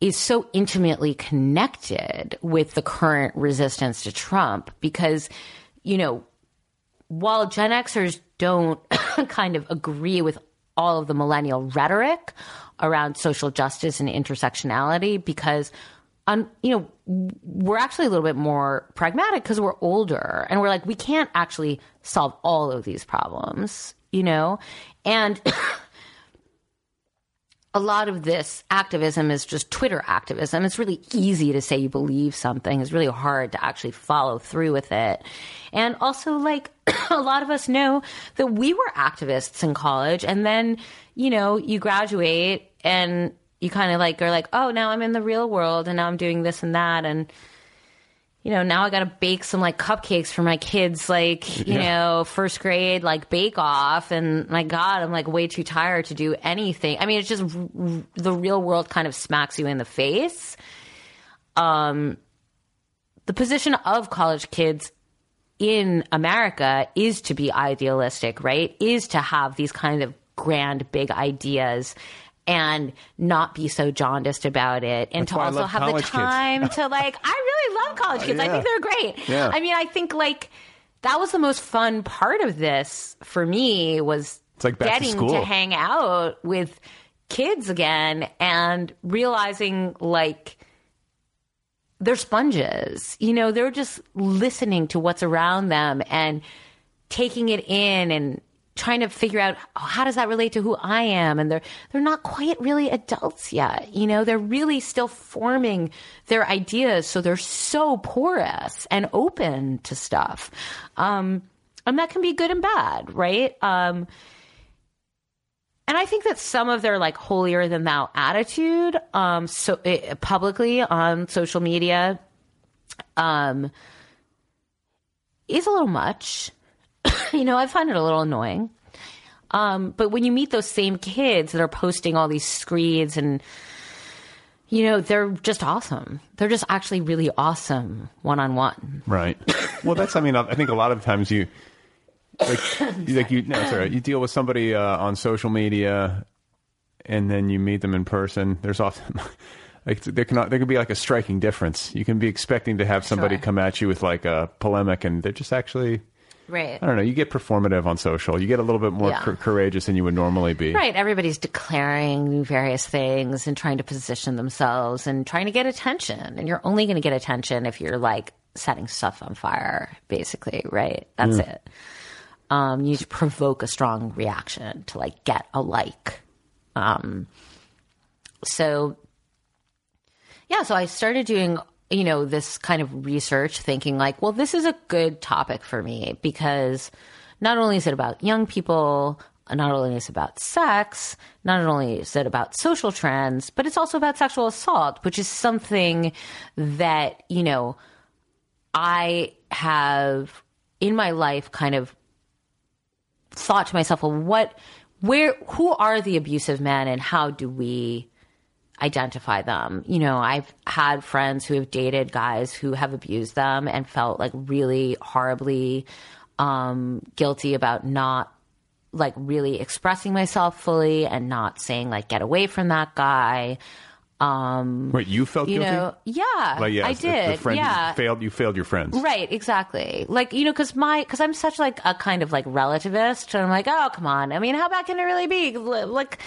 [SPEAKER 8] is so intimately connected with the current resistance to Trump because, you know, while Gen Xers don't kind of agree with all of the millennial rhetoric around social justice and intersectionality, because, on you know, we're actually a little bit more pragmatic because we're older and we're like, we can't actually solve all of these problems, you know? And a lot of this activism is just Twitter activism. It's really easy to say you believe something. It's really hard to actually follow through with it. And also, like, a lot of us know that we were activists in college, and then, you know, you graduate and you kind of like are like, oh, now I'm in the real world and now I'm doing this and that. And, you know, now I got to bake some like cupcakes for my kids, like, you know, first grade, like bake off. And my God, I'm like way too tired to do anything. I mean, it's just r- the real world kind of smacks you in the face. Um, the position of college kids in America is to be idealistic, right? Is to have these kind of grand, big ideas and not be so jaundiced about it and
[SPEAKER 1] That's
[SPEAKER 8] to
[SPEAKER 1] I
[SPEAKER 8] also have the time to like i really love college kids i
[SPEAKER 1] Yeah.
[SPEAKER 8] think they're great
[SPEAKER 1] Yeah.
[SPEAKER 8] i mean i think like that was the most fun part of this for me was
[SPEAKER 1] It's like getting to school.
[SPEAKER 8] hang out with kids again and realizing like they're sponges you know they're just listening to what's around them and taking it in and trying to figure out oh, how does that relate to who I am? And they're they're not quite really adults yet you know? They're really still forming their ideas so they're so porous and open to stuff. Um and that can be good and bad right? Um and I think that some of their like holier than thou attitude, um, so eh, publicly on social media, um, is a little much. you know, I find it a little annoying. Um, but when you meet those same kids that are posting all these screeds and, you know, they're just awesome. They're just actually really awesome one on one.
[SPEAKER 1] Right. Well, that's. I mean, I think a lot of times you, like, you- like you. No, right. You deal with somebody uh, on social media, and then you meet them in person. There's often. Like there can there could be like a striking difference. You can be expecting to have somebody
[SPEAKER 8] Sure.
[SPEAKER 1] come at you with like a polemic, and they're just actually
[SPEAKER 8] Right.
[SPEAKER 1] I don't know. You get performative on social. You get a little bit more
[SPEAKER 8] Yeah.
[SPEAKER 1] cour- courageous than you would normally be.
[SPEAKER 8] Right. Everybody's declaring various things and trying to position themselves and trying to get attention. And you're only going to get attention if you're like setting stuff on fire, basically. Right. That's it. Um, you need to provoke a strong reaction to like get a like. Um, so yeah, so I started doing, you know, this kind of research thinking like, well, this is a good topic for me because not only is it about young people, not only is it about sex, not only is it about social trends, but it's also about sexual assault, which is something that, you know, I have in my life kind of thought to myself, well, what, where, who are the abusive men and how do we identify them? You know, I've had friends who have dated guys who have abused them and felt like really horribly um, guilty about not like really expressing myself fully and not saying like get away from that guy. Um,
[SPEAKER 1] Wait, you felt
[SPEAKER 8] you
[SPEAKER 1] guilty?
[SPEAKER 8] know, yeah,
[SPEAKER 1] like, yeah,
[SPEAKER 8] I
[SPEAKER 1] if the
[SPEAKER 8] did.
[SPEAKER 1] friend
[SPEAKER 8] yeah,
[SPEAKER 1] failed. You failed your friends.
[SPEAKER 8] Right, exactly. Like, you know, because my, because I'm such like a kind of like relativist, and I'm like, oh, come on. I mean, how bad can it really be? Like,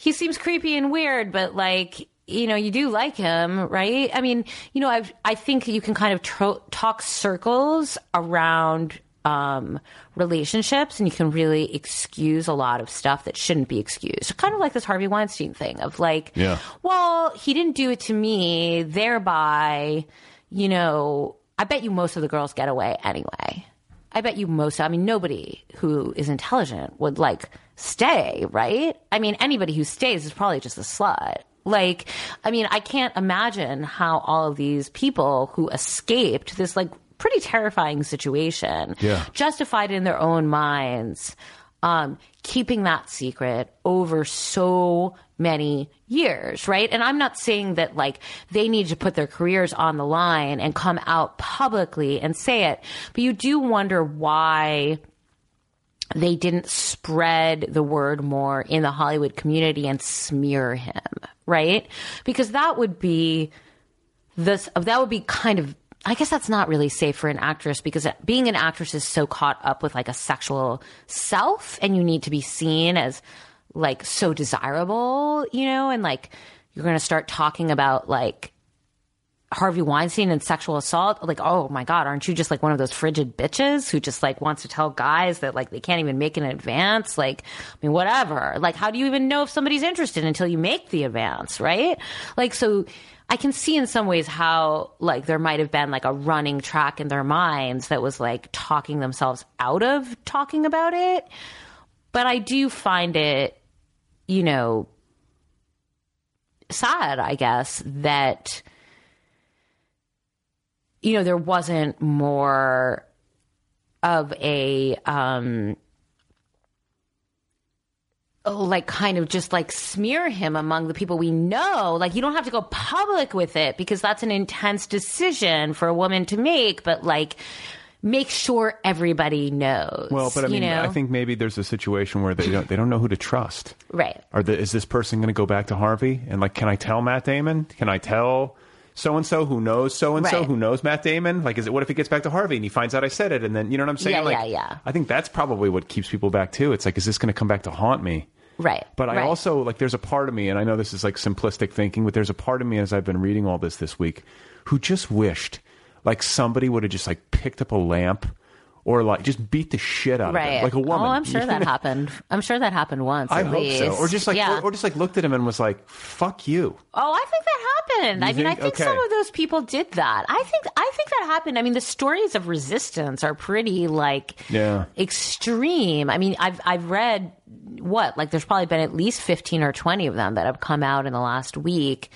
[SPEAKER 8] he seems creepy and weird, but like, you know, you do like him, right? I mean, you know, I've, I think you can kind of tro- talk circles around um, relationships and you can really excuse a lot of stuff that shouldn't be excused. Kind of like this Harvey Weinstein thing of like,
[SPEAKER 1] Yeah.
[SPEAKER 8] well, he didn't do it to me, thereby, you know, I bet you most of the girls get away anyway. I bet you most, I mean, nobody who is intelligent would like stay, right? I mean, anybody who stays is probably just a slut. Like, I mean, I can't imagine how all of these people who escaped this like pretty terrifying situation
[SPEAKER 1] Yeah.
[SPEAKER 8] justified in their own minds um, keeping that secret over so many years, right? And I'm not saying that like they need to put their careers on the line and come out publicly and say it, but you do wonder why they didn't spread the word more in the Hollywood community and smear him, right? Because that would be this that would be kind of I guess that's not really safe for an actress because being an actress is so caught up with like a sexual self and you need to be seen as like so desirable, you know, and like you're going to start talking about like Harvey Weinstein and sexual assault, like, oh my God, aren't you just like one of those frigid bitches who just like wants to tell guys that like they can't even make an advance? Like, I mean, whatever. Like, how do you even know if somebody's interested until you make the advance, right? Like, so I can see in some ways how like there might have been like a running track in their minds that was like talking themselves out of talking about it. But I do find it, you know, sad, I guess, that you know, there wasn't more of a um oh, like kind of just like smear him among the people we know. Like you don't have to go public with it because that's an intense decision for a woman to make, but like make sure everybody knows.
[SPEAKER 1] Well, but I
[SPEAKER 8] you
[SPEAKER 1] mean,
[SPEAKER 8] know?
[SPEAKER 1] I think maybe there's a situation where they don't they don't know who to trust.
[SPEAKER 8] right.
[SPEAKER 1] The, is this person going to go back to Harvey and like, can I tell Matt Damon? Can I tell so and so who knows so and so
[SPEAKER 8] Right.
[SPEAKER 1] who knows Matt Damon? Like, is it what if he gets back to Harvey and he finds out I said it and then you know what I'm saying?
[SPEAKER 8] Yeah,
[SPEAKER 1] like,
[SPEAKER 8] yeah, yeah.
[SPEAKER 1] I think that's probably what keeps people back too. It's like, is this going to come back to haunt me?
[SPEAKER 8] Right.
[SPEAKER 1] But I
[SPEAKER 8] right.
[SPEAKER 1] also like there's a part of me, and I know this is like simplistic thinking, but there's a part of me as I've been reading all this this week, who just wished like somebody would have just like picked up a lamp or like just beat the shit out of
[SPEAKER 8] Right.
[SPEAKER 1] him, like a oh, woman.
[SPEAKER 8] Oh, I'm sure that happened. I'm sure that happened once.
[SPEAKER 1] I
[SPEAKER 8] at
[SPEAKER 1] hope
[SPEAKER 8] least.
[SPEAKER 1] so, or just like,
[SPEAKER 8] yeah.
[SPEAKER 1] or, or just like looked at him and was like, "Fuck you."
[SPEAKER 8] Oh, I think that happened.
[SPEAKER 1] You
[SPEAKER 8] I mean, I
[SPEAKER 1] think?
[SPEAKER 8] think
[SPEAKER 1] Okay.
[SPEAKER 8] some of those people did that. I think I think that happened. I mean, the stories of resistance are pretty like
[SPEAKER 1] Yeah.
[SPEAKER 8] extreme. I mean, I've I've read what like there's probably been at least 15 or 20 of them that have come out in the last week.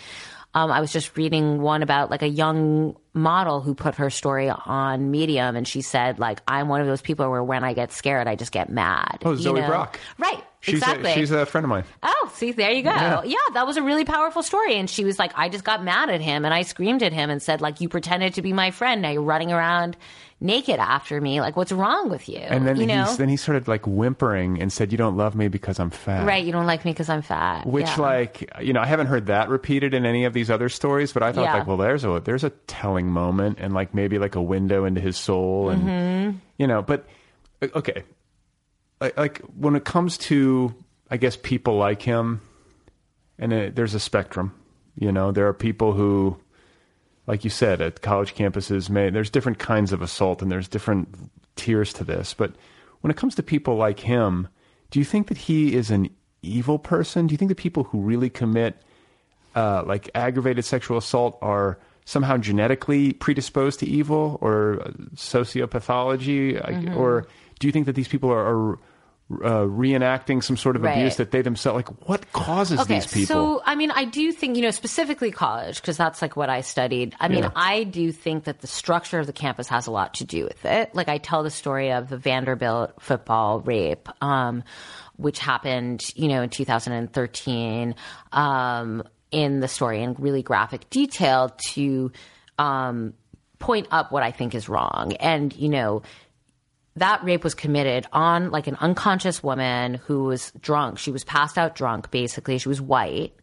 [SPEAKER 8] Um, I was just reading one about like a young model who put her story on Medium, and she said like I'm one of those people where when I get scared, I just get mad.
[SPEAKER 1] Oh, Zoe
[SPEAKER 8] know?
[SPEAKER 1] Brock.
[SPEAKER 8] right?
[SPEAKER 1] She's
[SPEAKER 8] exactly.
[SPEAKER 1] a, she's a friend of mine.
[SPEAKER 8] Oh, see, there you go.
[SPEAKER 1] Yeah.
[SPEAKER 8] Yeah. that was a really powerful story. And she was like, I just got mad at him and I screamed at him and said, like, you pretended to be my friend. Now you're running around naked after me. Like, what's wrong with you?
[SPEAKER 1] And then
[SPEAKER 8] you know?
[SPEAKER 1] then he started like whimpering and said, "You don't love me because I'm fat."
[SPEAKER 8] right. You don't like me because I'm fat.
[SPEAKER 1] Which,
[SPEAKER 8] Yeah.
[SPEAKER 1] like, you know, I haven't heard that repeated in any of these other stories, but I thought,
[SPEAKER 8] Yeah.
[SPEAKER 1] like, well, there's a there's a telling moment, and like maybe like a window into his soul, and
[SPEAKER 8] Mm-hmm.
[SPEAKER 1] you know, but okay, like, like when it comes to, I guess people like him, and it, there's a spectrum. You know, there are people who, like you said, at college campuses, may there's different kinds of assault, and there's different tiers to this. But when it comes to people like him, do you think that he is an evil person? Do you think that people who really commit uh, like aggravated sexual assault are somehow genetically predisposed to evil or uh, sociopathology,
[SPEAKER 8] Mm-hmm.
[SPEAKER 1] or do you think that these people are, are uh, reenacting some sort of
[SPEAKER 8] Right.
[SPEAKER 1] abuse that they themselves like? What causes
[SPEAKER 8] Okay,
[SPEAKER 1] these people?
[SPEAKER 8] so I mean, I do think you know specifically college because that's like what I studied. I mean,
[SPEAKER 1] Yeah.
[SPEAKER 8] I do think that the structure of the campus has a lot to do with it. Like I tell the story of the Vanderbilt football rape, um, which happened, you know, in 2013, um, in the story in really graphic detail to um, point up what I think is wrong, and you know that rape was committed on like an unconscious woman who was drunk. She was passed out drunk, basically. She was white.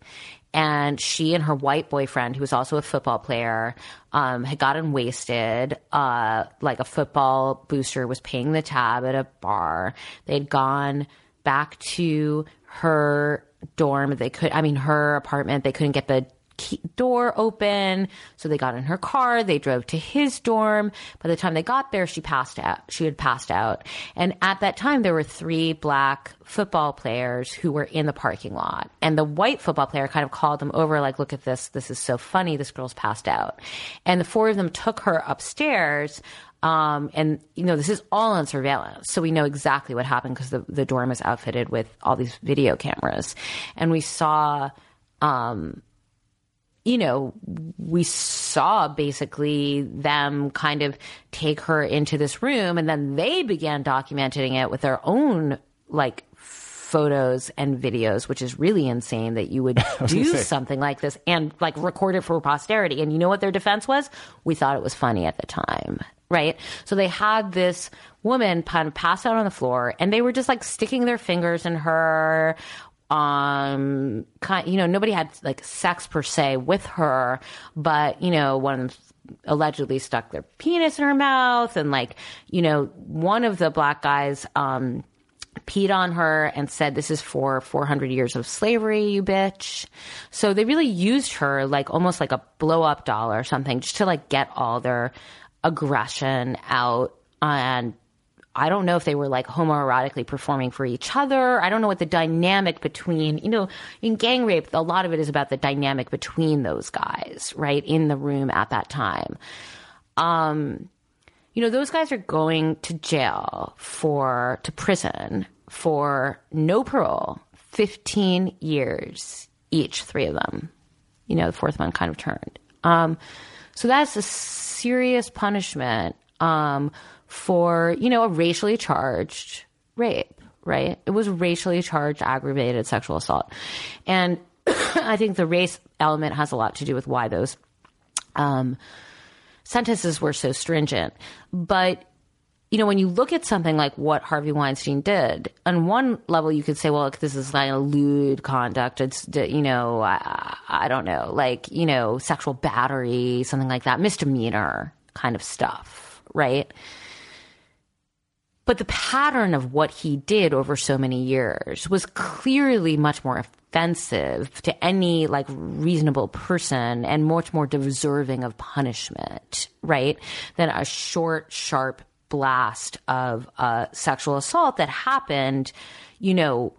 [SPEAKER 8] And she and her white boyfriend, who was also a football player, um, had gotten wasted. Uh, like a football booster was paying the tab at a bar. They'd gone back to her dorm. They could, I mean, her apartment. They couldn't get the key, door open. So they got in her car. They drove to his dorm. By the time they got there, she passed out. She had passed out. And at that time, there were three black football players who were in the parking lot. And the white football player kind of called them over, like, look at this. This is so funny. This girl's passed out. And the four of them took her upstairs. Um, and you know, this is all on surveillance. So we know exactly what happened because the, the dorm is outfitted with all these video cameras. And we saw, um, you know, we saw basically them kind of take her into this room and then they began documenting it with their own like photos and videos, which is really insane that you would do something like this and like record it for posterity. And you know what their defense was? We thought it was funny at the time. Right. So they had this woman pass out on the floor and they were just like sticking their fingers in her um kind you know nobody had like sex per se with her but you know one of them allegedly stuck their penis in her mouth and like you know one of the black guys um peed on her and said this is for 400 years of slavery you bitch. So they really used her like almost like a blow up doll or something just to like get all their aggression out and I don't know if they were like homoerotically performing for each other. I don't know what the dynamic between, you know, in gang rape, a lot of it is about the dynamic between those guys, right, in the room at that time. Um, you know, those guys are going to jail for, to prison for no parole, 15 years each, three of them. You know, the fourth one kind of turned. Um, so that's a serious punishment um, for, you know, a racially charged rape, right? It was racially charged aggravated sexual assault. And I think the race element has a lot to do with why those um, sentences were so stringent. But you know, when you look at something like what Harvey Weinstein did, on one level, you could say, well, look, this is like a lewd conduct. It's, you know, I, I don't know, like, you know, sexual battery, something like that, misdemeanor kind of stuff, right? But the pattern of what he did over so many years was clearly much more offensive to any like reasonable person and much more deserving of punishment, right? Than a short, sharp blast of uh, sexual assault that happened, you know,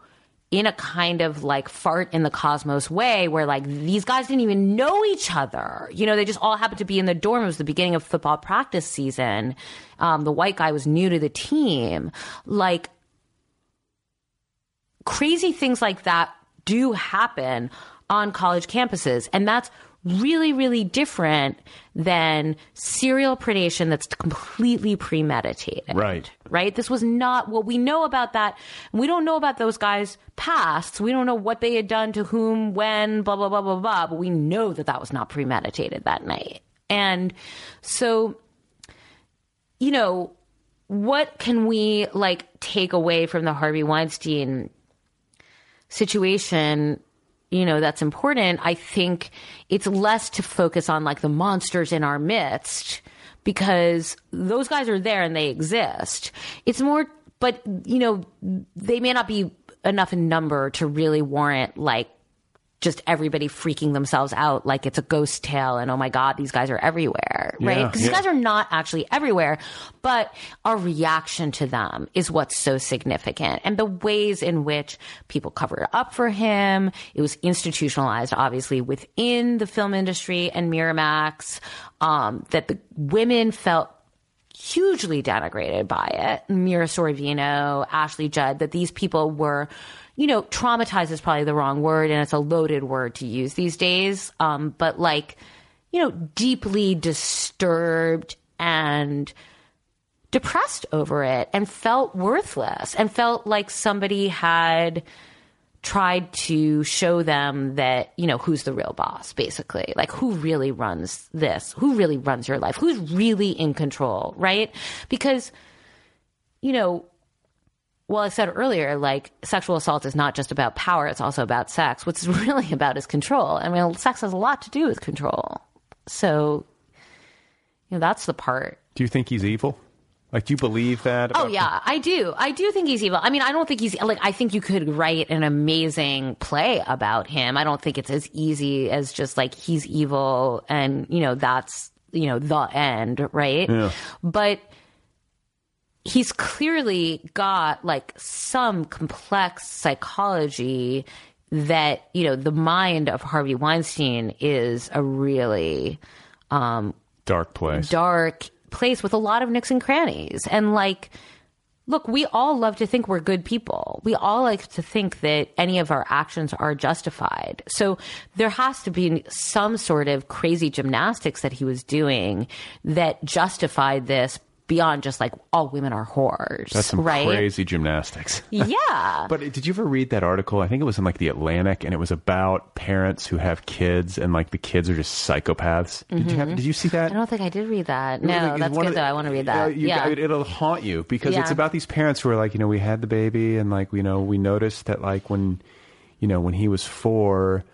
[SPEAKER 8] in a kind of like fart in the cosmos way where like these guys didn't even know each other. You know, they just all happened to be in the dorm. It was the beginning of football practice season. Um, the white guy was new to the team. Like crazy things like that do happen on college campuses. And that's really, really different than serial predation that's completely premeditated.
[SPEAKER 1] Right.
[SPEAKER 8] Right? This was not what we know about that. We don't know about those guys' pasts. We don't know what they had done to whom, when, blah, blah, blah, blah, blah. But we know that that was not premeditated that night. And so, you know, what can we like take away from the Harvey Weinstein situation you know that's important i think it's less to focus on like the monsters in our midst because those guys are there and they exist. It's more but you know, they may not be enough in number to really warrant like just everybody freaking themselves out like it's a ghost tale and oh my god these guys are everywhere right
[SPEAKER 1] Yeah,
[SPEAKER 8] because
[SPEAKER 1] yeah.
[SPEAKER 8] these guys are not actually everywhere but our reaction to them is what's so significant and the ways in which people covered up for him it was institutionalized obviously within the film industry and miramax um, that the women felt hugely denigrated by it. Mira Sorvino, Ashley Judd, that these people were, you know, traumatized is probably the wrong word and it's a loaded word to use these days. Um, but like, you know, deeply disturbed and depressed over it and felt worthless and felt like somebody had tried to show them that, you know, who's the real boss, basically. Like, who really runs this? Who really runs your life? Who's really in control, right? Because, you know, well, I said earlier, like, sexual assault is not just about power, it's also about sex. What's really about is control. I mean, sex has a lot to do with control. So, you know, that's the part
[SPEAKER 1] Do you think he's evil? Like, do you believe that?
[SPEAKER 8] Oh yeah, I do. I do think he's evil. I mean, I don't think he's like. I think you could write an amazing play about him. I don't think it's as easy as just like he's evil and you know that's you know the end, right? But he's clearly got like some complex psychology that you know the mind of Harvey Weinstein is a really um,
[SPEAKER 1] Dark place.
[SPEAKER 8] dark place with a lot of nicks and crannies. And like, look, we all love to think we're good people. We all like to think that any of our actions are justified. So there has to be some sort of crazy gymnastics that he was doing that justified this beyond just like all women are whores.
[SPEAKER 1] That's some
[SPEAKER 8] right?
[SPEAKER 1] crazy gymnastics.
[SPEAKER 8] Yeah.
[SPEAKER 1] But did you ever read that article? I think it was in like the Atlantic, and it was about parents who have kids, and like the kids are just psychopaths. Did you have? Did you see that?
[SPEAKER 8] Mm-hmm. I don't think I did read that. No,
[SPEAKER 1] Like,
[SPEAKER 8] that's good
[SPEAKER 1] the-
[SPEAKER 8] though. I want to read that.
[SPEAKER 1] you-
[SPEAKER 8] yeah.
[SPEAKER 1] it, will haunt you because it's about these parents who are like, you know, we had the baby, and like, you know, we noticed that like when, you know, when he was four,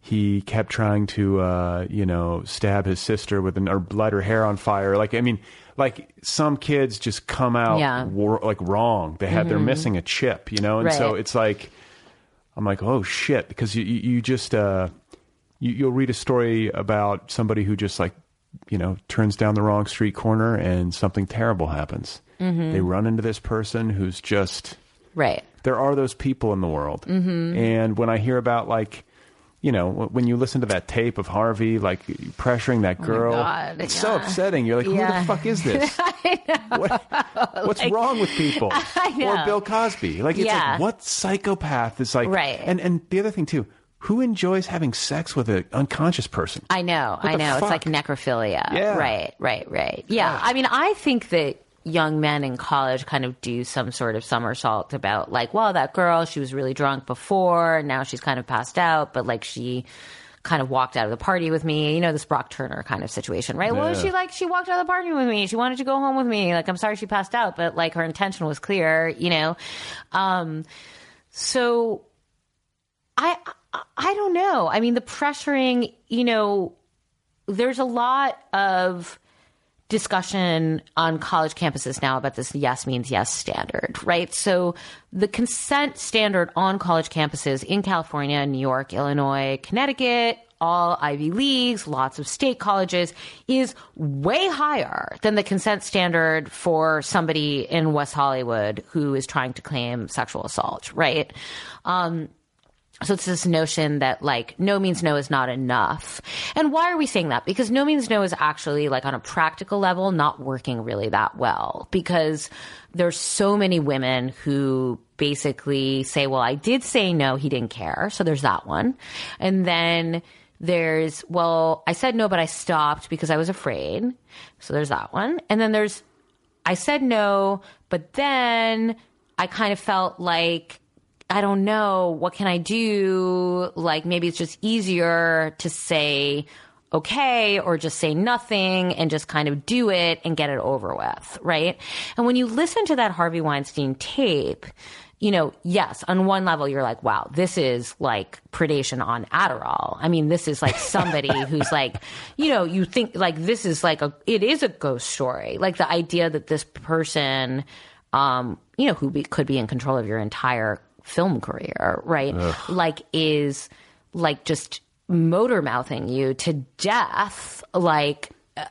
[SPEAKER 1] he kept trying to, uh, you know, stab his sister with an or light her hair on fire. Like, I mean, like some kids just come out
[SPEAKER 8] Yeah. Mm-hmm.
[SPEAKER 1] like wrong. They had they're missing a chip, you know, and so it's like. I'm like, oh shit, because you you, you just uh, you, you'll read a story about somebody who just like you know turns down the wrong street corner and something terrible happens.
[SPEAKER 8] Mm-hmm.
[SPEAKER 1] They run into this person who's just
[SPEAKER 8] right.
[SPEAKER 1] there are those people in the world, mm-hmm. and when I hear about like. You know, when you listen to that tape of Harvey, like pressuring that oh girl,
[SPEAKER 8] Oh God,
[SPEAKER 1] it's so upsetting. You're like, who
[SPEAKER 8] Yeah.
[SPEAKER 1] the fuck is this? What, what's wrong with people?
[SPEAKER 8] know.
[SPEAKER 1] Or Bill Cosby? Like, it's
[SPEAKER 8] Yeah.
[SPEAKER 1] like, what psychopath is like,
[SPEAKER 8] Right.
[SPEAKER 1] And and the other thing too, who enjoys having sex with an unconscious person?
[SPEAKER 8] I know, I know. It's like necrophilia.
[SPEAKER 1] Yeah.
[SPEAKER 8] Right, right, right. Yeah. I mean, I think that young men in college kind of do some sort of somersault about like, well, that girl, she was really drunk before, and now she's kind of passed out, but like she kind of walked out of the party with me. You know, this Brock Turner kind of situation, right? Well,
[SPEAKER 1] Yeah.
[SPEAKER 8] she like she walked out of the party with me. She wanted to go home with me. Like, I'm sorry she passed out, but like her intention was clear, you know. Um so I, I I don't know. I mean, the pressuring, you know, there's a lot of discussion on college campuses now about this yes means yes standard, right? So the consent standard on college campuses in California, New York, Illinois, Connecticut, all Ivy Leagues, lots of state colleges is way higher than the consent standard for somebody in West Hollywood who is trying to claim sexual assault, right? Um, so it's this notion that like no means no is not enough. And why are we saying that? Because no means no is actually like on a practical level not working really that well because there's so many women who basically say, well, I did say no, he didn't care. So there's that one. And then there's, well, I said no, but I stopped because I was afraid. So there's that one. And then there's, I said no, but then I kind of felt like I don't know, what can I do? Like maybe it's just easier to say okay or just say nothing and just kind of do it and get it over with, right? And when you listen to that Harvey Weinstein tape, you know, yes, on one level, you're like, wow, this is like predation on Adderall. I mean, this is like somebody who's like, you know, you think like this is like a, it is a ghost story. Like the idea that this person, um, you know, who be, could be in control of your entire film career, right? Like, is like just motor mouthing you to death, like. Uh,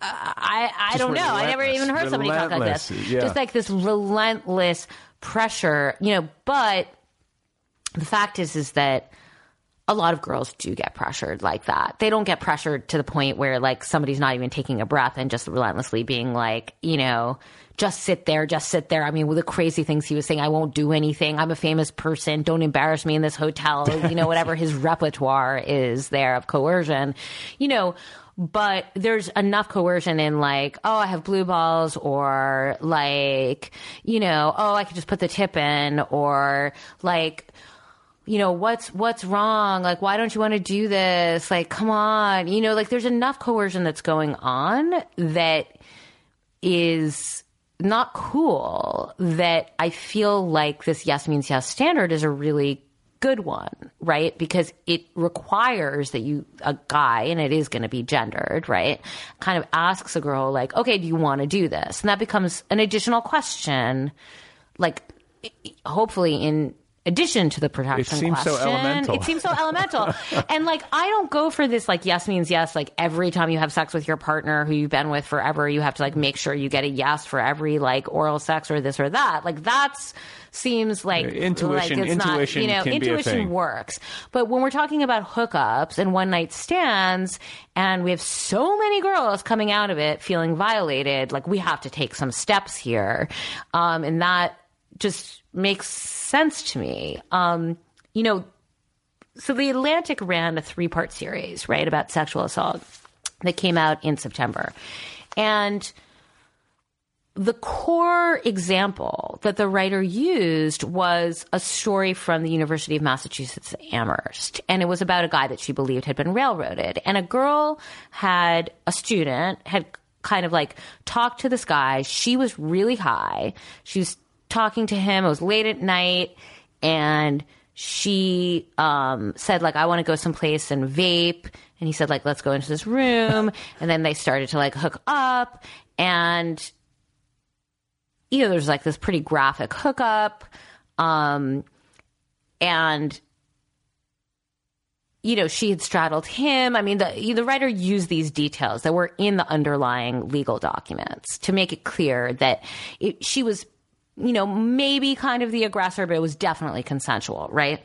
[SPEAKER 8] I I
[SPEAKER 1] Just
[SPEAKER 8] don't know. I never even heard somebody talk like this.
[SPEAKER 1] Yeah.
[SPEAKER 8] Just like this relentless pressure, you know. But the fact is, is that a lot of girls do get pressured like that. They don't get pressured to the point where like somebody's not even taking a breath and just relentlessly being like, you know, just sit there, just sit there. I mean, with the crazy things he was saying, I won't do anything. I'm a famous person. Don't embarrass me in this hotel. You know, whatever his repertoire is there of coercion, you know. But there's enough coercion in like, oh, I have blue balls, or like, you know, oh, I could just put the tip in, or like, you know what's what's wrong? Like why don't you want to do this? Like come on you know like there's enough coercion that's going on that is not cool that i feel like this yes means yes standard is a really good one right? Because it requires that you a guy and it is going to be gendered right? Kind of asks a girl like okay do you want to do this? And that becomes an additional question like hopefully in addition to the protection
[SPEAKER 1] seems so
[SPEAKER 8] question.
[SPEAKER 1] elemental.
[SPEAKER 8] It seems so elemental. and like I don't go for this like yes means yes like every time you have sex with your partner who you've been with forever you have to like make sure you get a yes for every like oral sex or this or that. Like that's seems like
[SPEAKER 1] Intuition-
[SPEAKER 8] like it's
[SPEAKER 1] intuition
[SPEAKER 8] not, you know
[SPEAKER 1] can be a
[SPEAKER 8] intuition works. But when we're talking about hookups and one night stands and we have so many girls coming out of it feeling violated, like we have to take some steps here. Um, and that just makes sense to me. Um, you know, so the Atlantic ran a three part series, right, about sexual assault that came out in September. And the core example that the writer used was a story from the University of Massachusetts Amherst. And it was about a guy that she believed had been railroaded. And a girl had, a student had kind of like talked to this guy. She was really high. She was talking to him. It was late at night. And she um, said, like, I want to go someplace and vape. And he said, like, let's go into this room. and then they started to like hook up. And you know, there's like this pretty graphic hookup. Um, and, you know, she had straddled him. I mean, the, the writer used these details that were in the underlying legal documents to make it clear that it, she was, you know, maybe kind of the aggressor, but it was definitely consensual, right?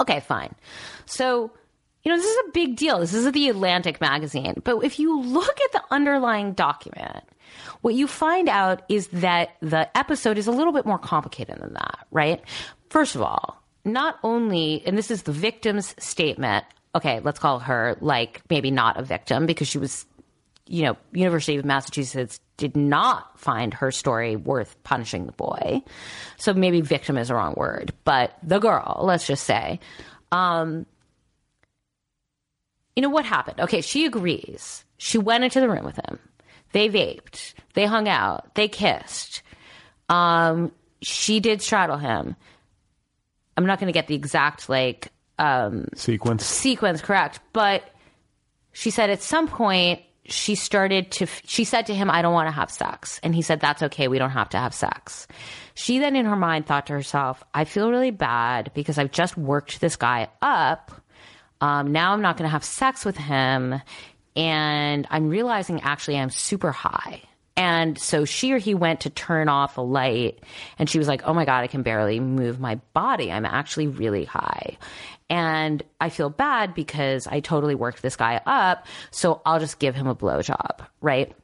[SPEAKER 8] Okay, fine. So, you know, this is a big deal. This is the Atlantic magazine. But if you look at the underlying document, what you find out is that the episode is a little bit more complicated than that, right? First of all, not only, and this is the victim's statement. Okay, let's call her like maybe not a victim because she was, you know, University of Massachusetts did not find her story worth punishing the boy. So maybe victim is the wrong word, but the girl, let's just say, um, you know what happened? Okay, she agrees. She went into the room with him. They vaped. They hung out. They kissed. Um, she did straddle him. I'm not going to get the exact like um,
[SPEAKER 1] Sequence.
[SPEAKER 8] sequence correct, but she said at some point she started to she said to him i don't want to have sex. And he said that's okay we don't have to have sex. She then in her mind thought to herself i feel really bad because i've just worked this guy up. Um, now i'm not going to have sex with him and i'm realizing actually i'm super high and so she or he went to turn off a light and she was like, Oh my God, I can barely move my body. I'm actually really high. And I feel bad because I totally worked this guy up. So I'll just give him a blowjob, right?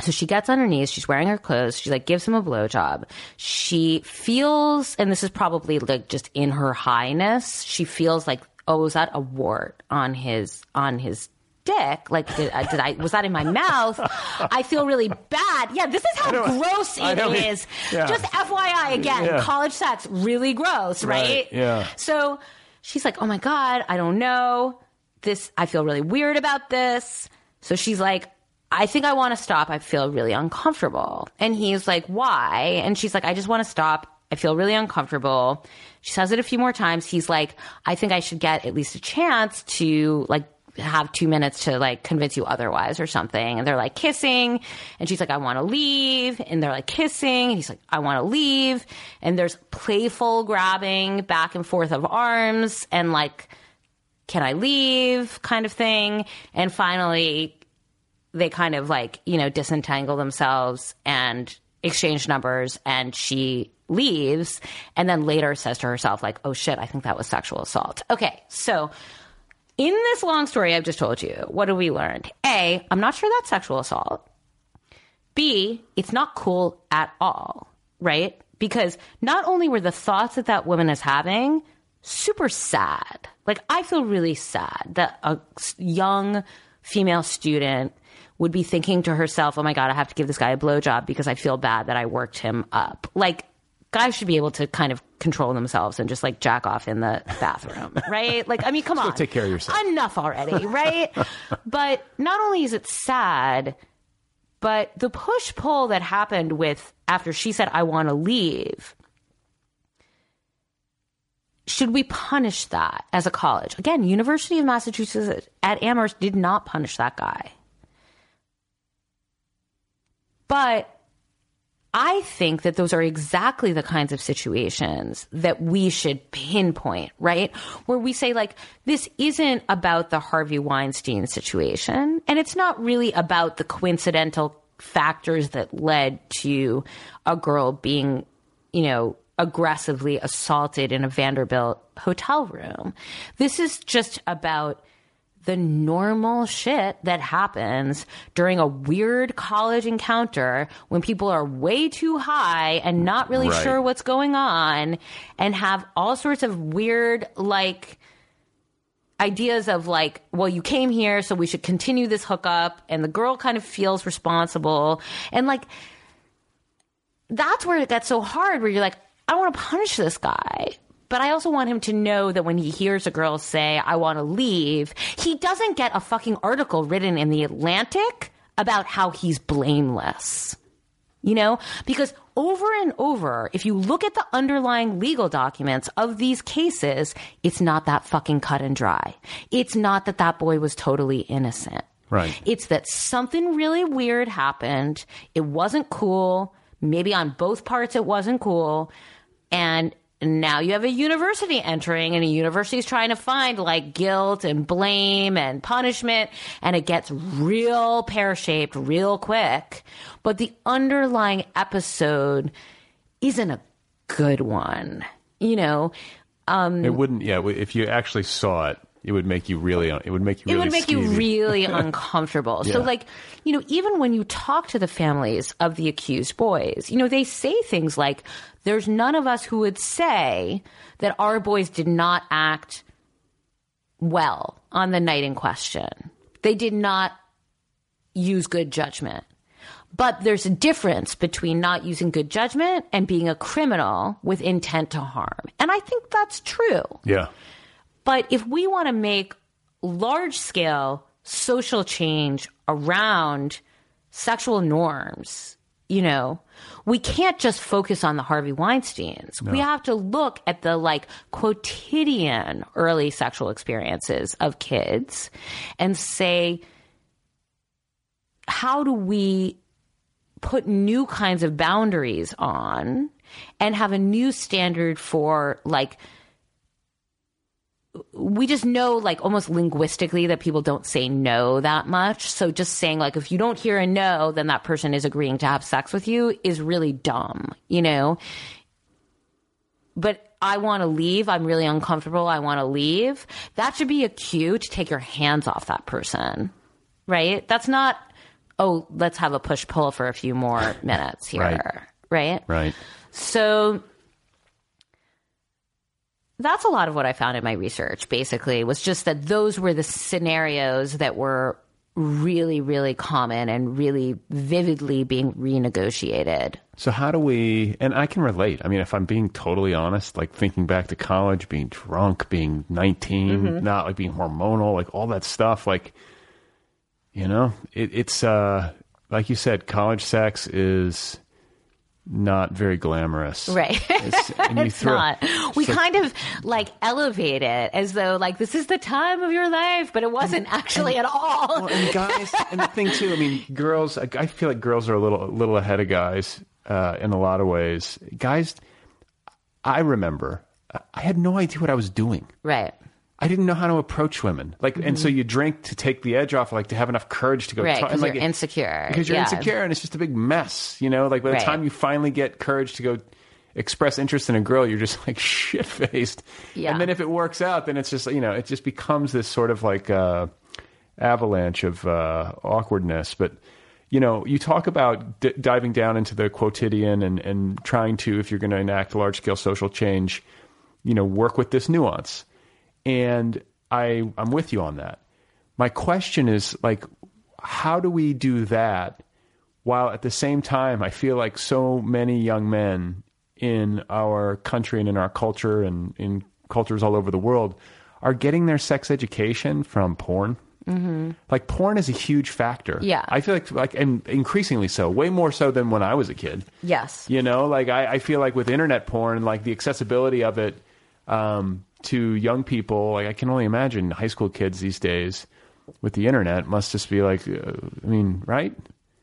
[SPEAKER 8] So she gets on her knees. She's wearing her clothes. She like gives him a blowjob. She feels, and this is probably like just in her highness. She feels like, oh, is that a wart on his on his dick? Like, did, uh, did I was that in my mouth? I feel really bad. Yeah, this is how gross it is.
[SPEAKER 1] Yeah.
[SPEAKER 8] Just FYI again,
[SPEAKER 1] Yeah.
[SPEAKER 8] college sex really gross, right?
[SPEAKER 1] Right, yeah.
[SPEAKER 8] So she's like, oh my god, I don't know. This I feel really weird about this. So she's like, I think I want to stop. I feel really uncomfortable. And he's like, why? And she's like, I just want to stop. I feel really uncomfortable. She says it a few more times. He's like, I think I should get at least a chance to like have two minutes to like convince you otherwise or something. And they're like kissing. And she's like, I want to leave. And they're like kissing. And he's like, I want to leave. And there's playful grabbing back and forth of arms and like, can I leave kind of thing. And finally, they kind of like, you know, disentangle themselves and exchange numbers and she leaves and then later says to herself like, "Oh shit, I think that was sexual assault." Okay. So in this long story I've just told you, what have we learned? A, I'm not sure that's sexual assault. B, it's not cool at all, right? Because not only were the thoughts that that woman is having super sad. Like I feel really sad that a young female student would be thinking to herself, "Oh my god, I have to give this guy a blowjob because I feel bad that I worked him up." Like guys should be able to kind of control themselves and just like jack off in the bathroom, right? Like I mean, come on,
[SPEAKER 1] take care of yourself.
[SPEAKER 8] Enough already, right? but not only is it sad, but the push pull that happened with after she said, "I want to leave." should we punish that as a college? Again, University of Massachusetts at Amherst did not punish that guy. But I think that those are exactly the kinds of situations that we should pinpoint, right? Where we say, like, this isn't about the Harvey Weinstein situation, and it's not really about the coincidental factors that led to a girl being, you know, aggressively assaulted in a Vanderbilt hotel room. This is just about the normal shit that happens during a weird college encounter when people are way too high and not really
[SPEAKER 1] Right.
[SPEAKER 8] sure what's going on and have all sorts of weird, like, ideas of like, well, you came here, so we should continue this hookup. And the girl kind of feels responsible. And like, that's where it gets so hard where you're like, I want to punish this guy. But I also want him to know that when he hears a girl say, I want to leave, he doesn't get a fucking article written in the Atlantic about how he's blameless. You know, because over and over, if you look at the underlying legal documents of these cases, it's not that fucking cut and dry. It's not that that boy was totally innocent.
[SPEAKER 1] Right.
[SPEAKER 8] It's that something really weird happened. It wasn't cool. Maybe on both parts it wasn't cool. And now you have a university entering and a university is trying to find like guilt and blame and punishment and it gets real pear-shaped real quick. But the underlying episode isn't a good one. You know, Um,
[SPEAKER 1] It wouldn't. Yeah, if you actually saw it, it would make you really. It would make you.
[SPEAKER 8] it would make you really uncomfortable. So, like, you know, even when you talk to the families of the accused boys, you know, they say things like, there's none of us who would say that our boys did not act well on the night in question. They did not use good judgment. But there's a difference between not using good judgment and being a criminal with intent to harm. And I think that's true.
[SPEAKER 1] Yeah.
[SPEAKER 8] But if we want to make large scale social change around sexual norms, you know, we can't just focus on the Harvey Weinsteins. We have to look at the like quotidian early sexual experiences of kids and say, how do we put new kinds of boundaries on and have a new standard for like we just know like almost linguistically that people don't say no that much so just saying like if you don't hear a no then that person is agreeing to have sex with you is really dumb you know but I want to leave. I'm really uncomfortable. I want to leave. That should be a cue to take your hands off that person, right? That's not, oh, let's have a push pull for a few more minutes here,
[SPEAKER 1] Right.
[SPEAKER 8] right?
[SPEAKER 1] Right.
[SPEAKER 8] So that's a lot of what I found in my research, basically, was just that those were the scenarios that were really, really common and really vividly being renegotiated.
[SPEAKER 1] So how do we? And I can relate. I mean, if I'm being totally honest, like thinking back to college, being drunk, being 19,
[SPEAKER 8] Mm-hmm.
[SPEAKER 1] not like being hormonal, like all that stuff. Like, you know, it, it's uh, like you said, college sex is not very glamorous.
[SPEAKER 8] Right.
[SPEAKER 1] It's, and
[SPEAKER 8] it's
[SPEAKER 1] throw-
[SPEAKER 8] not. We
[SPEAKER 1] like-
[SPEAKER 8] kind of like elevate it as though like this is the time of your life, but it wasn't actually at all.
[SPEAKER 1] Well, and guys, and the thing too, I mean, girls. I, I feel like girls are a little, a little ahead of guys uh, in a lot of ways. Guys, I remember, I had no idea what I was doing.
[SPEAKER 8] right.
[SPEAKER 1] I didn't know how to approach women. Like, and so you drink to take the edge off, like to have enough courage to go.
[SPEAKER 8] Mm-hmm. Right,
[SPEAKER 1] talk-
[SPEAKER 8] 'cause
[SPEAKER 1] and, like,
[SPEAKER 8] you're insecure.
[SPEAKER 1] Because you're
[SPEAKER 8] Yeah.
[SPEAKER 1] insecure, and it's just a big mess. You know, like by the
[SPEAKER 8] Right.
[SPEAKER 1] time you finally get courage to go express interest in a girl, you're just like shit faced.
[SPEAKER 8] Yeah.
[SPEAKER 1] And then if it works out, then it's just you know, it just becomes this sort of like uh, avalanche of uh, awkwardness. But you know, you talk about d- diving down into the quotidian and and trying to, if you're going to enact large scale social change, you know, work with this nuance. And I I'm with you on that. My question is like, how do we do that while at the same time I feel like so many young men in our country and in our culture and in cultures all over the world are getting their sex education from porn. Mm-hmm. Like porn is a huge factor.
[SPEAKER 8] Yeah.
[SPEAKER 1] I feel like like and increasingly so, way more so than when I was a kid.
[SPEAKER 8] Yes.
[SPEAKER 1] You know, like I, I feel like with internet porn, like the accessibility of it um, to young people, like I can only imagine high school kids these days with the internet must just be like, uh, I mean, right?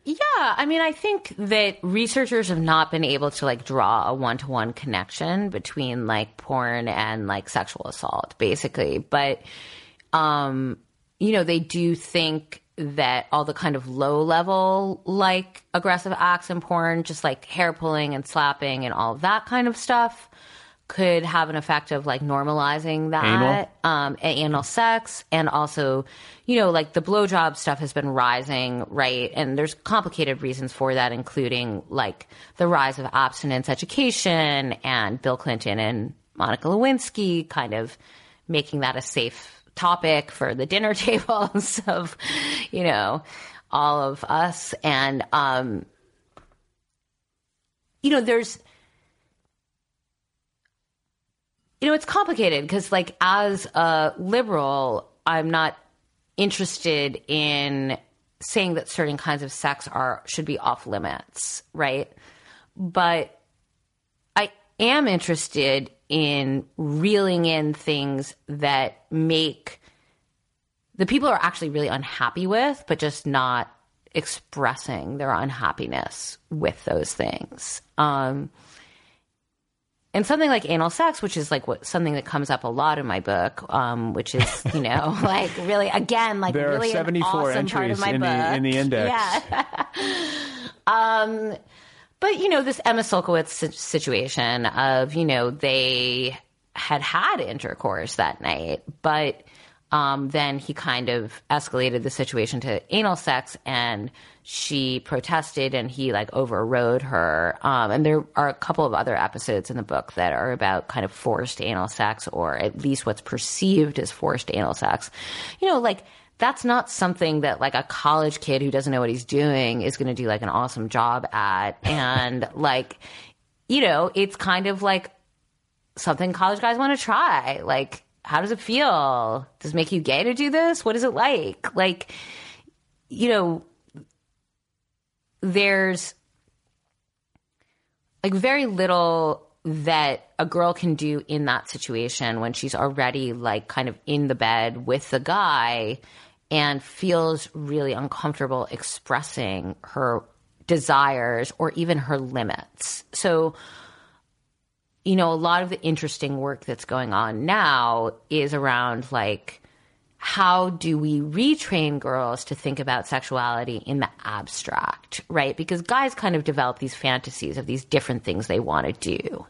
[SPEAKER 8] Yeah, I mean, I think that researchers have not been able to like draw a one to one connection between like porn and like sexual assault, basically. But, um, you know, they do think that all the kind of low level like aggressive acts in porn, just like hair pulling and slapping and all that kind of stuff, could have an effect of like normalizing that
[SPEAKER 1] Anal?
[SPEAKER 8] um, anal sex, and also, you know, like the blowjob stuff has been rising, right? And there's complicated reasons for that, including like the rise of abstinence education and Bill Clinton and Monica Lewinsky kind of making that a safe topic for the dinner tables of, you know, all of us. And, um, you know, there's, you know, it's complicated because, like, as a liberal, I'm not interested in saying that certain kinds of sex are should be off limits, right? But I am interested in reeling in things that make the people are actually really unhappy with, but just not expressing their unhappiness with those things. Um, and something like anal sex, which is like what something that comes up a lot in my book, um, which is you know like really again like
[SPEAKER 1] There
[SPEAKER 8] really an
[SPEAKER 1] 74
[SPEAKER 8] awesome part
[SPEAKER 1] entries
[SPEAKER 8] of my
[SPEAKER 1] in
[SPEAKER 8] book
[SPEAKER 1] the in the index.
[SPEAKER 8] Yeah. um, but you know this Emma Sulkowicz situation of you know they had had intercourse that night, but um, then he kind of escalated the situation to anal sex, and she protested, and he like overrode her. Um, and there are a couple of other episodes in the book that are about kind of forced anal sex, or at least what's perceived as forced anal sex. You know, like that's not something that like a college kid who doesn't know what he's doing is going to do like an awesome job at, and like, you know, it's kind of like something college guys want to try. Like, how does it feel? Does it make you gay to do this? What is it like? Like, you know, there's like very little that a girl can do in that situation when she's already like kind of in the bed with the guy and feels really uncomfortable expressing her desires or even her limits. So, you know, a lot of the interesting work that's going on now is around like, how do we retrain girls to think about sexuality in the abstract, right? Because guys kind of develop these fantasies of these different things they want to do.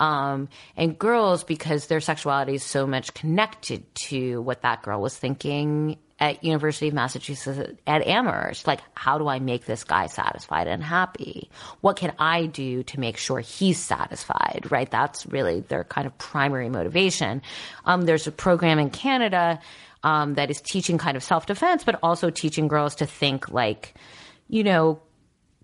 [SPEAKER 8] Um, and girls, because their sexuality is so much connected to what that girl was thinking at University of Massachusetts at Amherst, like, how do I make this guy satisfied and happy? What can I do to make sure he's satisfied, right? That's really their kind of primary motivation. Um, there's a program in Canada um, that is teaching kind of self defense, but also teaching girls to think like, you know,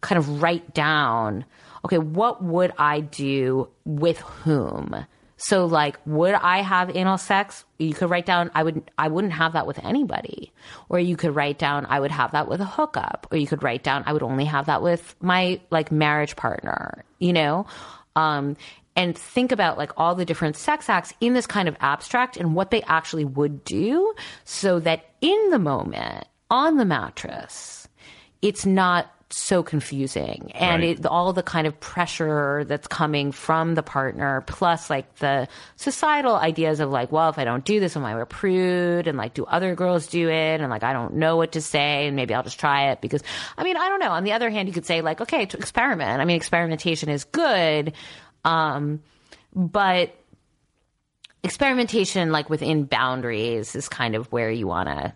[SPEAKER 8] kind of write down, okay, what would I do with whom So like would I have anal sex? You could write down I would I wouldn't have that with anybody. Or you could write down I would have that with a hookup. Or you could write down I would only have that with my like marriage partner, you know? Um and think about like all the different sex acts in this kind of abstract and what they actually would do so that in the moment on the mattress it's not so confusing. And
[SPEAKER 1] Right.
[SPEAKER 8] it, all the kind of pressure that's coming from the partner plus like the societal ideas of like well if i don't do this am i a prude and like do other girls do it? And like i don't know what to say and maybe i'll just try it because i mean i don't know. On the other hand you could say like okay experiment. I mean experimentation is good um but experimentation like within boundaries is kind of where you want to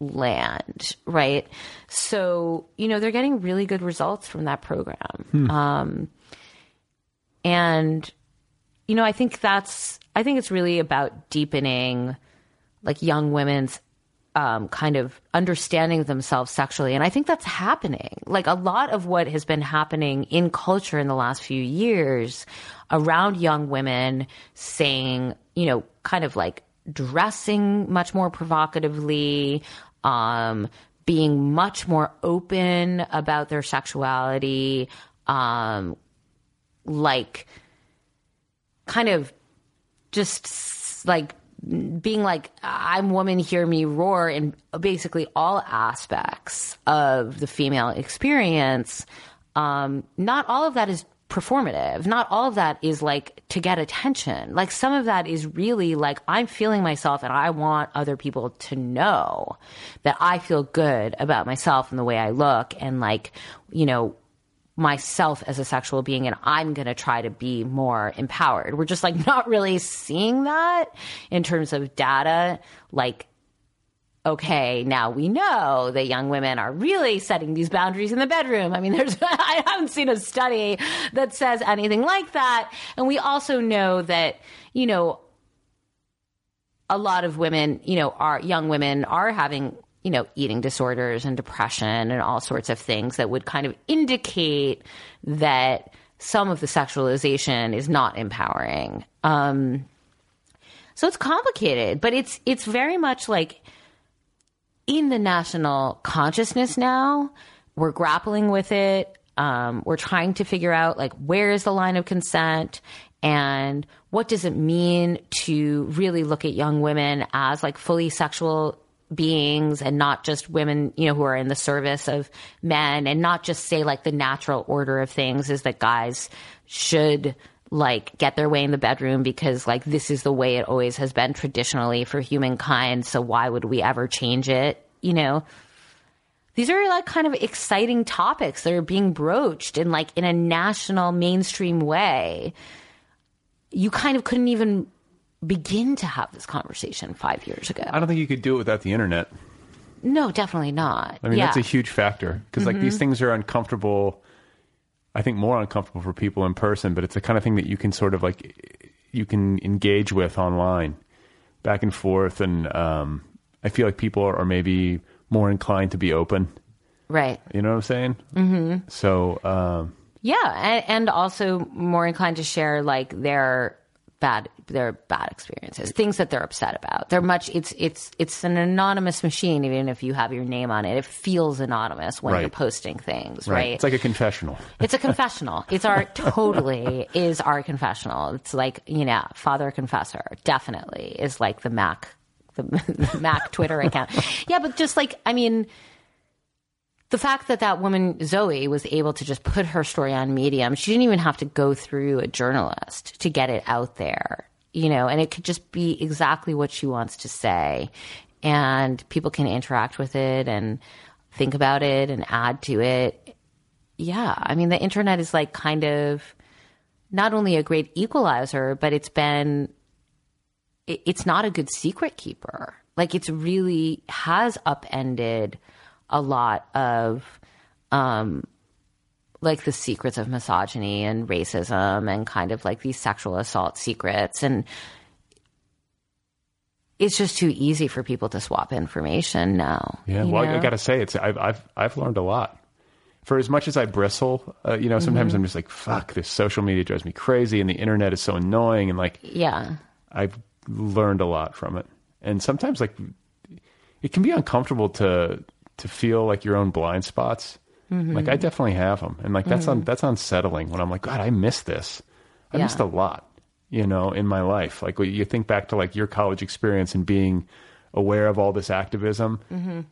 [SPEAKER 8] land right? So you know they're getting really good results from that program. Um and you know i think that's i think it's really about deepening like young women's um, kind of understanding themselves sexually. And I think that's happening. Like a lot of what has been happening in culture in the last few years around young women saying, you know, kind of like dressing much more provocatively, um, being much more open about their sexuality, um, like kind of just like being like i'm woman hear me roar in basically all aspects of the female experience um not all of that is performative. Not all of that is like to get attention. Like some of that is really like i'm feeling myself and i want other people to know that i feel good about myself and the way i look and like you know myself as a sexual being and I'm going to try to be more empowered. We're just like not really seeing that in terms of data. Like, okay, now we know that young women are really setting these boundaries in the bedroom. I mean, there's, I haven't seen a study that says anything like that. And we also know that, you know, a lot of women, you know, are young women are having, you know, eating disorders and depression and all sorts of things that would kind of indicate that some of the sexualization is not empowering. Um, so it's complicated, but it's it's very much like in the national consciousness now. We're grappling with it. Um, we're trying to figure out like where is the line of consent and what does it mean to really look at young women as like fully sexual beings and not just women, you know, who are in the service of men and not just say like the natural order of things is that guys should like get their way in the bedroom because like this is the way it always has been traditionally for humankind. So why would we ever change it? You know, these are like kind of exciting topics that are being broached in like in a national mainstream way. You kind of couldn't even begin to have this conversation five years ago.
[SPEAKER 1] I don't think you could do it without the internet.
[SPEAKER 8] No, definitely not.
[SPEAKER 1] I mean,
[SPEAKER 8] yeah.
[SPEAKER 1] that's a huge factor because like these things are uncomfortable. I think more uncomfortable for people in person, but it's the kind of thing that you can sort of like you can engage with online, back and forth, and um, I feel like people are, are maybe more inclined to be open.
[SPEAKER 8] right.
[SPEAKER 1] You know what I'm saying? Mm-hmm. So um,
[SPEAKER 8] Yeah, and, and also more inclined to share like their bad their bad experiences, things that they're upset about. They're much it's it's it's an anonymous machine, even if you have your name on it. It feels anonymous when
[SPEAKER 1] Right.
[SPEAKER 8] you're posting things, right?
[SPEAKER 1] it's like a confessional.
[SPEAKER 8] It's a confessional. It's our totally is our confessional. It's like you know, Father Confessor definitely is like the Mac, the, the Mac Twitter account. Yeah, but just like I mean, the fact that that woman Zoe was able to just put her story on Medium, she didn't even have to go through a journalist to get it out there, you know, and it could just be exactly what she wants to say, and people can interact with it and think about it and add to it yeah, I mean, the internet is like kind of not only a great equalizer, but it's been, it- it's not a good secret keeper. Like, it's really has upended a lot of, um, like the secrets of misogyny and racism and kind of like these sexual assault secrets. And it's just too easy for people to swap information now.
[SPEAKER 1] Yeah, well,
[SPEAKER 8] know?
[SPEAKER 1] I got to say, it's I've I've I've learned a lot for as much as I bristle, uh, you know, sometimes I'm just like, fuck, this social media drives me crazy, and the internet is so annoying, and like,
[SPEAKER 8] Yeah.
[SPEAKER 1] I've learned a lot from it. And sometimes like it can be uncomfortable to to feel like your own blind spots.
[SPEAKER 8] Mm-hmm.
[SPEAKER 1] Like I definitely have them. And like that's un, that's unsettling when I'm like god, I missed this. I
[SPEAKER 8] Yeah.
[SPEAKER 1] missed a lot, you know, in my life. Like you think back to like your college experience and being aware of all this activism,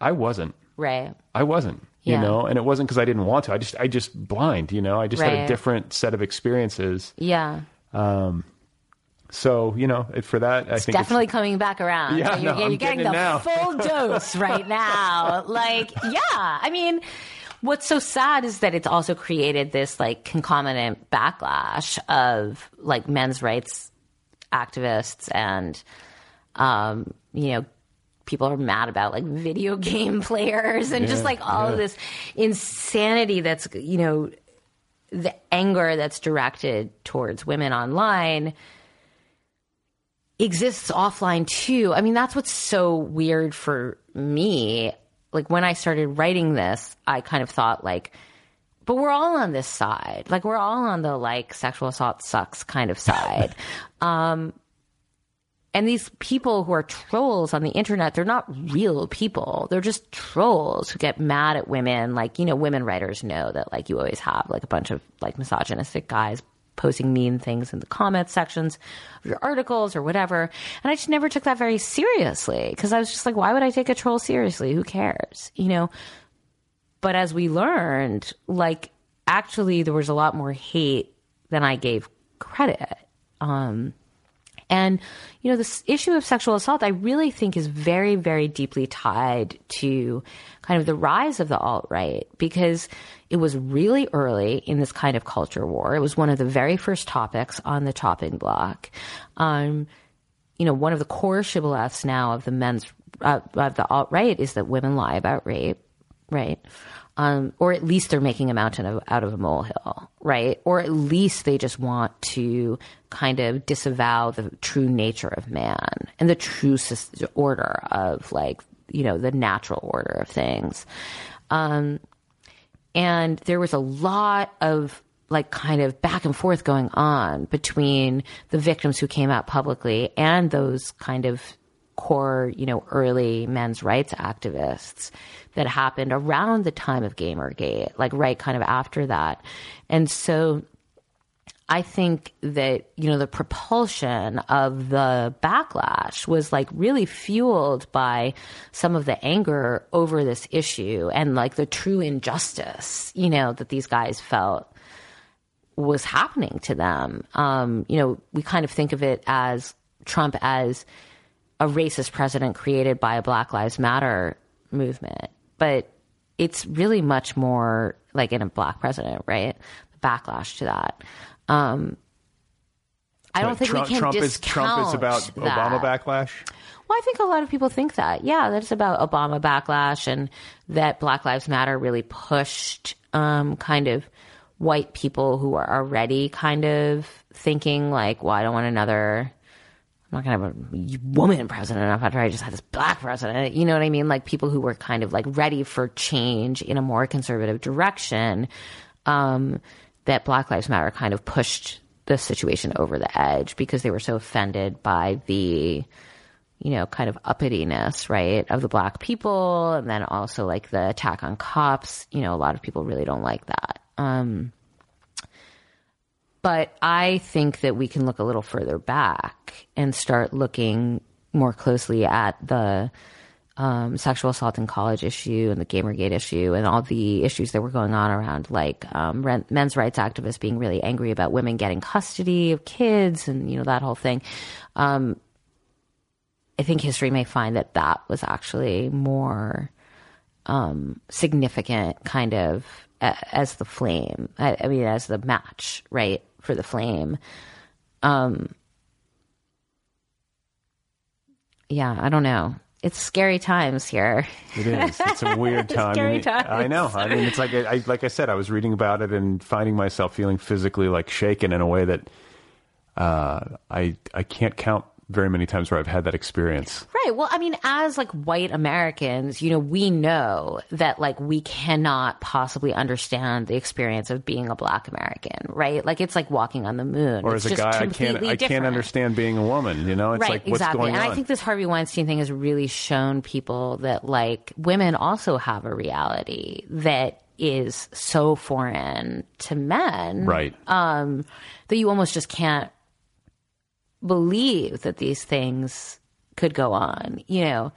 [SPEAKER 1] I wasn't.
[SPEAKER 8] Right.
[SPEAKER 1] I wasn't, you
[SPEAKER 8] Mm-hmm.
[SPEAKER 1] Know, and it wasn't because I didn't want to. I just, I just blind, you know. I just had a different set of experiences.
[SPEAKER 8] Yeah.
[SPEAKER 1] So, you know, for that, I think
[SPEAKER 8] It's
[SPEAKER 1] think
[SPEAKER 8] definitely coming back around.
[SPEAKER 1] Yeah,
[SPEAKER 8] so you're,
[SPEAKER 1] no,
[SPEAKER 8] you're
[SPEAKER 1] I'm
[SPEAKER 8] getting
[SPEAKER 1] getting
[SPEAKER 8] the
[SPEAKER 1] now.
[SPEAKER 8] full dose right now. Like, yeah. I mean, what's so sad is that it's also created this like concomitant backlash of like men's rights activists and, um, you know, people are mad about like video game players and just like all
[SPEAKER 1] yeah.
[SPEAKER 8] of this insanity that's, you know, the anger that's directed towards women online exists offline too. I mean, that's what's so weird for me. Like when I started writing this, I kind of thought like, but we're all on this side. Like we're all on the like sexual assault sucks kind of side. um, and these people who are trolls on the internet, they're not real people. They're just trolls who get mad at women. Like, you know, women writers know that like you always have like a bunch of like misogynistic guys posting mean things in the comment sections of your articles or whatever. And I just never took that very seriously because I was just like, why would I take a troll seriously? Who cares? You know? But as we learned, like actually there was a lot more hate than I gave credit. Um, and, you know, this issue of sexual assault, I really think is very, very deeply tied to kind of the rise of the alt right because it was really early in this kind of culture war. It was one of the very first topics on the chopping block. Um, you know, one of the core shibboleths now of the men's, uh, of the alt right is that women lie about rape, right? Um, or at least they're making a mountain of, out of a molehill, right? Or at least they just want to kind of disavow the true nature of man and the true order of like, you know, the natural order of things. Um, and there was a lot of like kind of back and forth going on between the victims who came out publicly and those kind of core, you know, early men's rights activists that happened around the time of Gamergate, like right kind of after that. And so I think that, you know, the propulsion of the backlash was like really fueled by some of the anger over this issue and like the true injustice, you know, that these guys felt was happening to them. Um, you know, we kind of think of it as Trump as a racist president created by a Black Lives Matter movement, but it's really much more like in a black president, right? The Backlash to that. Um, I don't
[SPEAKER 1] Like,
[SPEAKER 8] think
[SPEAKER 1] Trump,
[SPEAKER 8] we can
[SPEAKER 1] Trump is
[SPEAKER 8] discount
[SPEAKER 1] Trump is about
[SPEAKER 8] that.
[SPEAKER 1] Obama backlash.
[SPEAKER 8] Well, I think a lot of people think that. Yeah, that's about Obama backlash and that Black Lives Matter really pushed um, kind of white people who are already kind of thinking like, well, I don't want another. I'm not gonna have a woman president after I just had this black president. You know what I mean? Like people who were kind of like ready for change in a more conservative direction. Um, that Black Lives Matter kind of pushed the situation over the edge because they were so offended by the you know, kind of uppityness, right, of the black people, and then also like the attack on cops. You know, a lot of people really don't like that. Um, but I think that we can look a little further back and start looking more closely at the um, sexual assault in college issue and the Gamergate issue and all the issues that were going on around like um, ren- men's rights activists being really angry about women getting custody of kids and you know that whole thing. Um, I think history may find that that was actually more um, significant, kind of as the flame. I, I mean, as the match, right, for the flame. Um, yeah, I don't know. It's scary times here.
[SPEAKER 1] It is. It's a weird time.
[SPEAKER 8] Scary
[SPEAKER 1] it- I know. I mean, it's like I, I like I said. I was reading about it and finding myself feeling physically like shaken in a way that uh, I I can't count very many times where I've had that experience.
[SPEAKER 8] Right. Well, I mean, as like white Americans, you know, we know that like we cannot possibly understand the experience of being a black American, right? Like it's like walking on the moon.
[SPEAKER 1] Or
[SPEAKER 8] It's
[SPEAKER 1] as a guy, I can't
[SPEAKER 8] completely
[SPEAKER 1] I can't understand being a woman. You know, it's
[SPEAKER 8] right,
[SPEAKER 1] like what's
[SPEAKER 8] exactly.
[SPEAKER 1] going
[SPEAKER 8] and
[SPEAKER 1] on.
[SPEAKER 8] I think this Harvey Weinstein thing has really shown people that like women also have a reality that is so foreign to men,
[SPEAKER 1] right.
[SPEAKER 8] um, that you almost just can't believe that these things could go on. You know,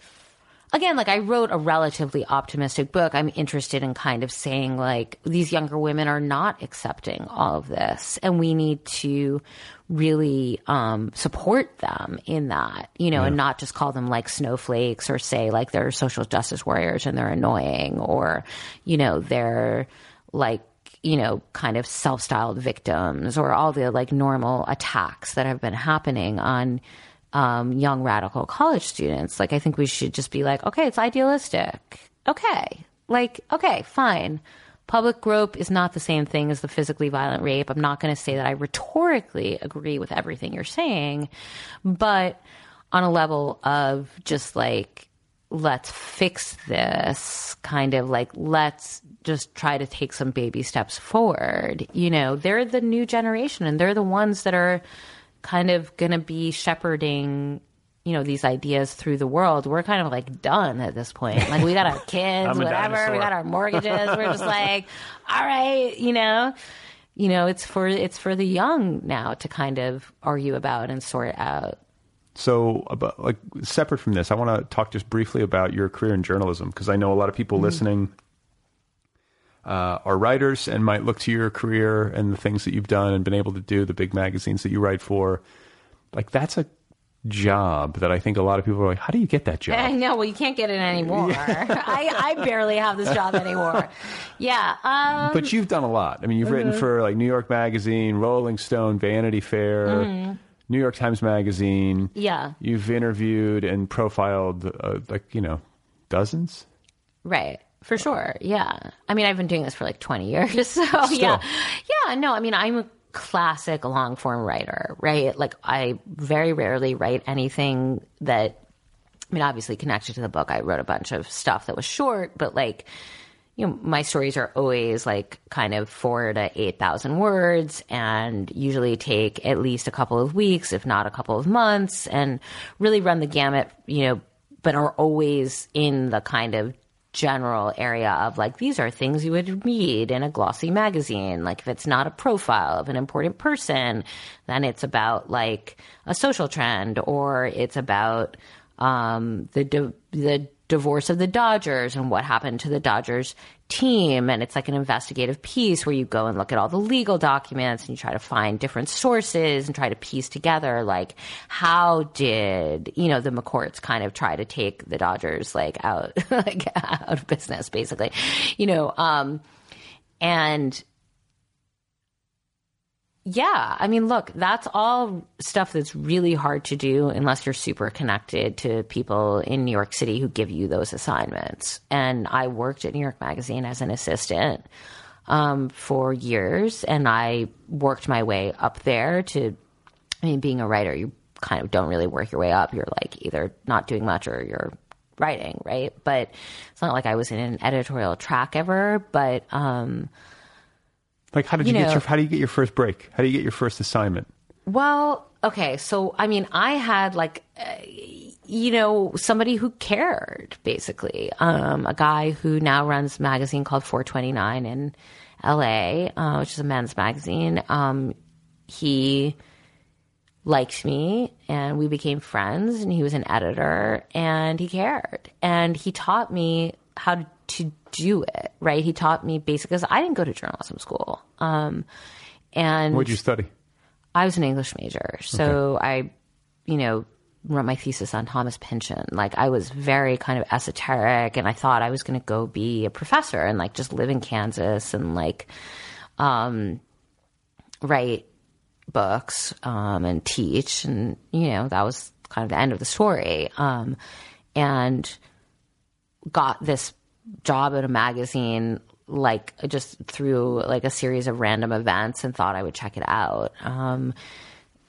[SPEAKER 8] again, like I wrote a relatively optimistic book. I'm interested in kind of saying like these younger women are not accepting all of this, and we need to really um, support them in that, you know, and not just call them like snowflakes or say like they're social justice warriors and they're annoying or, you know, they're like you know, kind of self styled victims or all the like normal attacks that have been happening on um, young radical college students. Like, I think we should just be like, okay, it's idealistic. Okay. Like, okay, fine. Public grope is not the same thing as the physically violent rape. I'm not going to say that I rhetorically agree with everything you're saying, but on a level of just like, let's fix this kind of like let's just try to take some baby steps forward. You know they're the new generation and they're the ones that are kind of going to be shepherding you know these ideas through the world. We're kind of like done at this point. Like we got our kids whatever.
[SPEAKER 1] Dinosaur.
[SPEAKER 8] we got our mortgages. We're just like all right you know? You know it's for it's for the young now to kind of argue about and sort out.
[SPEAKER 1] So, about like separate from this, I want to talk just briefly about your career in journalism because I know a lot of people mm-hmm. listening uh, are writers and might look to your career and the things that you've done and been able to do, the big magazines that you write for. Like that's a job that I think a lot of people are like, how do you get that job?
[SPEAKER 8] I know. Well, you can't get it anymore. I, I barely have this job anymore. Yeah. Um,
[SPEAKER 1] But you've done a lot. I mean, you've written for like New York Magazine, Rolling Stone, Vanity Fair, New York Times Magazine.
[SPEAKER 8] yeah.
[SPEAKER 1] You've interviewed and profiled uh, like you know dozens.
[SPEAKER 8] Right. For sure. Yeah. I mean, I've been doing this for like 20 years. So, yeah. Yeah. No, I mean, I'm a classic long form writer, right? Like, I very rarely write anything that, I mean, obviously connected to the book. I wrote a bunch of stuff that was short, but like, you know, my stories are always like kind of four to 8,000 words and usually take at least a couple of weeks, if not a couple of months, and really run the gamut, you know, but are always in the kind of general area of like these are things you would read in a glossy magazine. Like if it's not a profile of an important person then it's about like a social trend or it's about um the di- the divorce of the Dodgers and what happened to the Dodgers team. And it's like an investigative piece where you go and look at all the legal documents and you try to find different sources and try to piece together like how did you know the McCourts kind of try to take the Dodgers like out like out of business basically you know um and yeah, I mean, look, that's all stuff that's really hard to do unless you're super connected to people in New York City who give you those assignments. And I worked at New York Magazine as an assistant um, for years, and I worked my way up there to. I mean, being a writer, you kind of don't really work your way up. You're like either not doing much or you're writing, right? But it's not like I was in an editorial track ever, but. um
[SPEAKER 1] Like, how did you,
[SPEAKER 8] You
[SPEAKER 1] get your how do you get your first break? How do you get your first assignment?
[SPEAKER 8] Well, okay. So, I mean, I had like, uh, you know, somebody who cared, basically. Um, a guy who now runs a magazine called 429 in LA, uh, which is a men's magazine. Um, he liked me and we became friends and he was an editor and he cared and he taught me how to do it right he taught me basically because i didn't go to journalism school um, and
[SPEAKER 1] What'd you study?
[SPEAKER 8] I was an English major, so I, you know, wrote my thesis on Thomas Pynchon. Like I was very kind of esoteric, and I thought I was going to go be a professor and like just live in Kansas and like, um, write books um, and teach, and you know that was kind of the end of the story. Um, and got this job at a magazine like just through like a series of random events and thought I would check it out. Um,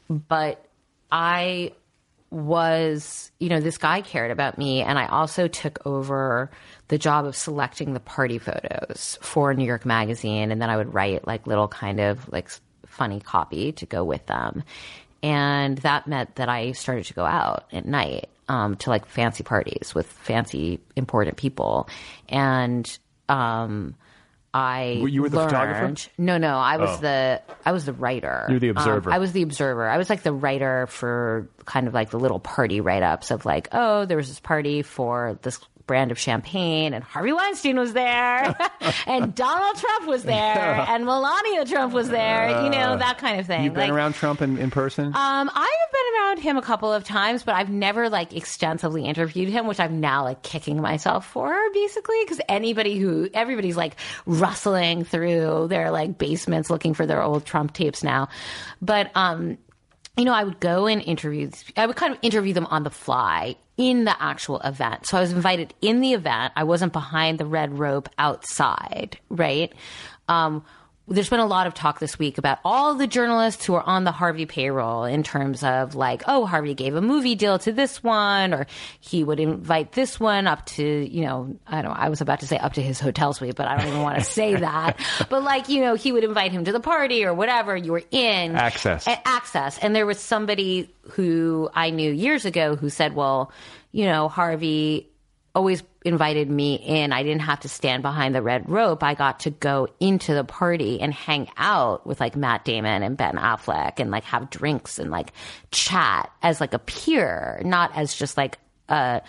[SPEAKER 8] but I was, you know, this guy cared about me, and I also took over the job of selecting the party photos for New York Magazine, and then I would write like little kind of like funny copy to go with them, and that meant that I started to go out at night um, to like fancy parties with fancy important people, and um, I
[SPEAKER 1] Were you were the photographer?
[SPEAKER 8] learned- No, no, I was
[SPEAKER 1] Oh.
[SPEAKER 8] the I was the writer.
[SPEAKER 1] You were the
[SPEAKER 8] Um,
[SPEAKER 1] observer.
[SPEAKER 8] I was the observer. I was like the writer for kind of like the little party write ups of like, oh, there was this party for this brand of champagne, and Harvey Weinstein was there, and Donald Trump was there, and Melania Trump was there. You know that kind of thing.
[SPEAKER 1] You've been
[SPEAKER 8] Like,
[SPEAKER 1] around Trump in, in person?
[SPEAKER 8] um, I have been around him a couple of times, but I've never like extensively interviewed him, which I'm now like kicking myself for basically because anybody who everybody's like rustling through their like basements looking for their old Trump tapes now, but um, you know, I would go and interview. I would kind of interview them on the fly in the actual event. So I was invited in the event. I wasn't behind the red rope outside, right? Um, there's been a lot of talk this week about all the journalists who are on the Harvey payroll in terms of like, oh, Harvey gave a movie deal to this one, or he would invite this one up to, you know, I don't know, I was about to say up to his hotel suite, but I don't even want to say that. But like, you know, he would invite him to the party or whatever you were in.
[SPEAKER 1] Access.
[SPEAKER 8] Access. And there was somebody who I knew years ago who said, well, you know, Harvey always invited me in. I didn't have to stand behind the red rope. I got to go into the party and hang out with like Matt Damon and Ben Affleck and like have drinks and like chat as like a peer, not as just like a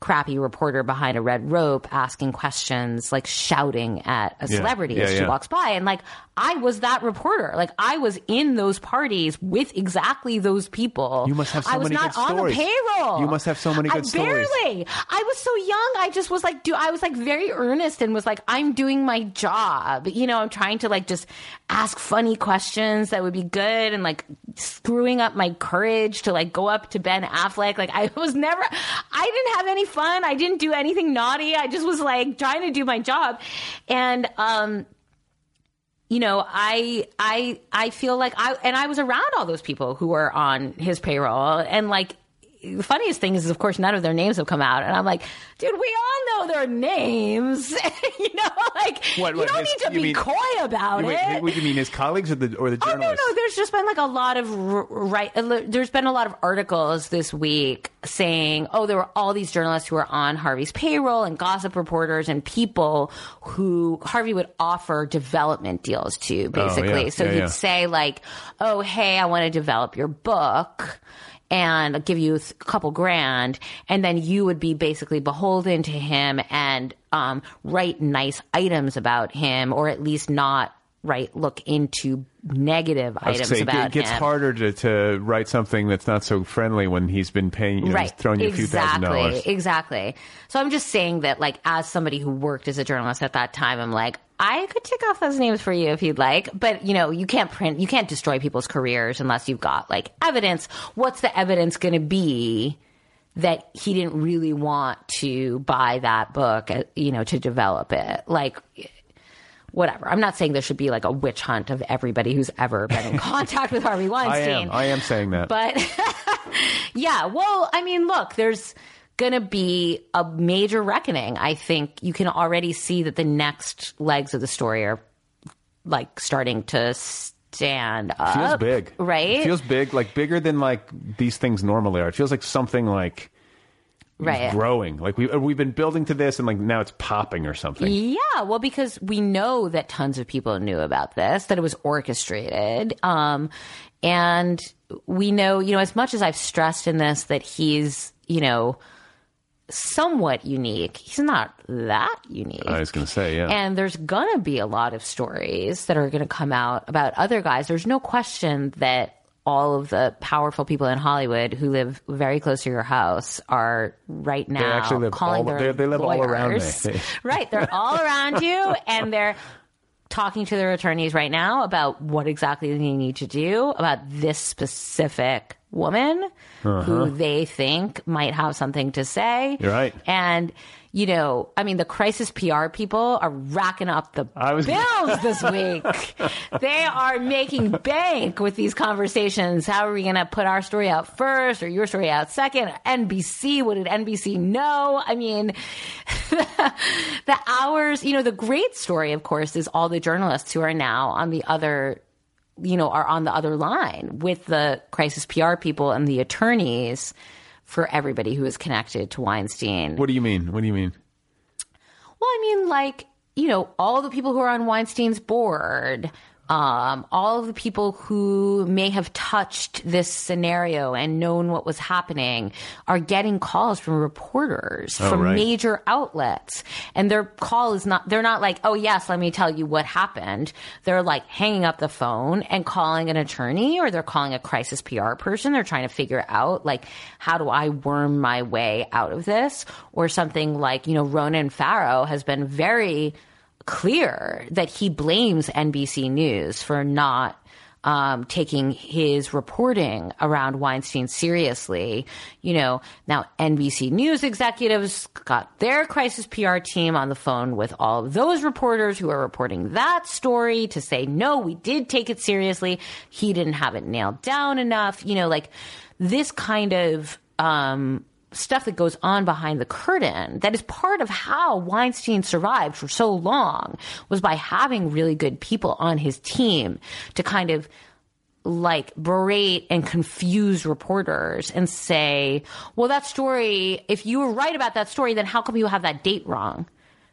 [SPEAKER 8] crappy reporter behind a red rope asking questions, like shouting at a
[SPEAKER 1] Yeah.
[SPEAKER 8] celebrity
[SPEAKER 1] Yeah,
[SPEAKER 8] as she walks by. And like, I was that reporter. Like, I was in those parties with exactly those people.
[SPEAKER 1] You must have so many good stories.
[SPEAKER 8] I was
[SPEAKER 1] many
[SPEAKER 8] not
[SPEAKER 1] good
[SPEAKER 8] on
[SPEAKER 1] stories.
[SPEAKER 8] the payroll.
[SPEAKER 1] You must have so many
[SPEAKER 8] I
[SPEAKER 1] good stories.
[SPEAKER 8] Barely. I was so young. I just was like, do I was like very earnest and was like, I'm doing my job. You know, I'm trying to like just ask funny questions that would be good and like screwing up my courage to like go up to Ben Affleck. Like I was never, I didn't have any fun. I didn't do anything naughty. I just was like trying to do my job. And, um, you know, I I I feel like I and I was around all those people who were on his payroll. And like the funniest thing is of course none of their names have come out and I'm like, dude, we all know their names. you know, like
[SPEAKER 1] What-
[SPEAKER 8] you don't
[SPEAKER 1] his-
[SPEAKER 8] need to be
[SPEAKER 1] mean-
[SPEAKER 8] coy about
[SPEAKER 1] Wait,
[SPEAKER 8] it.
[SPEAKER 1] what do you mean his colleagues or the or the
[SPEAKER 8] Oh no, no. There's just been like a lot of right. uh, There's been a lot of articles this week saying, oh, there were all these journalists who were on Harvey's payroll and gossip reporters and people who Harvey would offer development deals to, basically.
[SPEAKER 1] Oh, yeah.
[SPEAKER 8] So
[SPEAKER 1] Yeah,
[SPEAKER 8] he'd
[SPEAKER 1] yeah.
[SPEAKER 8] say like, oh, hey, I want to develop your book. And give you a couple grand, and then you would be basically beholden to him and um, write nice items about him, or at least not write look into negative items
[SPEAKER 1] gonna say, it gets
[SPEAKER 8] him.
[SPEAKER 1] harder to, to write something that's not so friendly when he's been paying, you know,
[SPEAKER 8] right.
[SPEAKER 1] throwing you a few thousand
[SPEAKER 8] exactly.
[SPEAKER 1] dollars.
[SPEAKER 8] Exactly. So I'm just saying that, like, as somebody who worked as a journalist at that time, I'm like, I could tick off those names for you if you'd like, but you know, you can't print, you can't destroy people's careers unless you've got like evidence. What's the evidence going to be? That he didn't really want to buy that book, uh, you know, to develop it. Like, whatever. I'm not saying there should be like a witch hunt of everybody who's ever been in contact with Harvey Weinstein.
[SPEAKER 1] I am. I am saying that.
[SPEAKER 8] But yeah, well, I mean, look, there's going to be a major reckoning. I think you can already see that the next legs of the story are like starting to stand up.
[SPEAKER 1] feels big,
[SPEAKER 8] right?
[SPEAKER 1] It feels big, like bigger than like these things normally are. It feels like something like
[SPEAKER 8] right.
[SPEAKER 1] growing. Like we we've been building to this, and like now it's popping or something.
[SPEAKER 8] Yeah, well, because we know that tons of people knew about this, that it was orchestrated. Um, and we know, you know, as much as I've stressed in this that he's, you know, somewhat unique, he's not that unique.
[SPEAKER 1] I was going to say, yeah.
[SPEAKER 8] And there's going to be a lot of stories that are going to come out about other guys. There's no question that all of the powerful people in Hollywood who live very close to your house are right now
[SPEAKER 1] actually live
[SPEAKER 8] calling
[SPEAKER 1] all-
[SPEAKER 8] their
[SPEAKER 1] they- they live all around me.
[SPEAKER 8] right, they're all around you, and they're talking to their attorneys right now about what exactly they need to do about this specific woman who they think might have something to say.
[SPEAKER 1] Uh-huh. You're right.
[SPEAKER 8] And, you know, I mean, the crisis PR people are racking up the bills this week. they are making bank with these conversations. How are we going to put our story out first or your story out second? NBC, what did NBC know? I mean, the hours, you know, the great story, of course, is all the journalists who are now on the other, you know, are on the other line with the crisis PR people and the attorneys for everybody who is connected to Weinstein.
[SPEAKER 1] What do you mean? What do you mean?
[SPEAKER 8] Well, I mean, like, you know, all the people who are on Weinstein's board, um, all of the people who may have touched this scenario and known what was happening are getting calls from reporters from
[SPEAKER 1] right.
[SPEAKER 8] major outlets. And their call is not, they're not like, oh, yes, let me tell you what happened. They're like hanging up the phone and calling an attorney or they're calling a crisis PR person. They're trying to figure out, like, how do I worm my way out of this? Or something like, you know, Ronan Farrow has been very clear that he blames NBC News for not um, taking his reporting around Weinstein seriously. You know, now NBC News executives got their crisis PR team on the phone with all of those reporters who are reporting that story to say, no, we did take it seriously. He didn't have it nailed down enough. You know, like this kind of, um, stuff that goes on behind the curtain that is part of how Weinstein survived for so long was by having really good people on his team to kind of like berate and confuse reporters and say, well, that story, if you were right about that story, then how come you have that date wrong?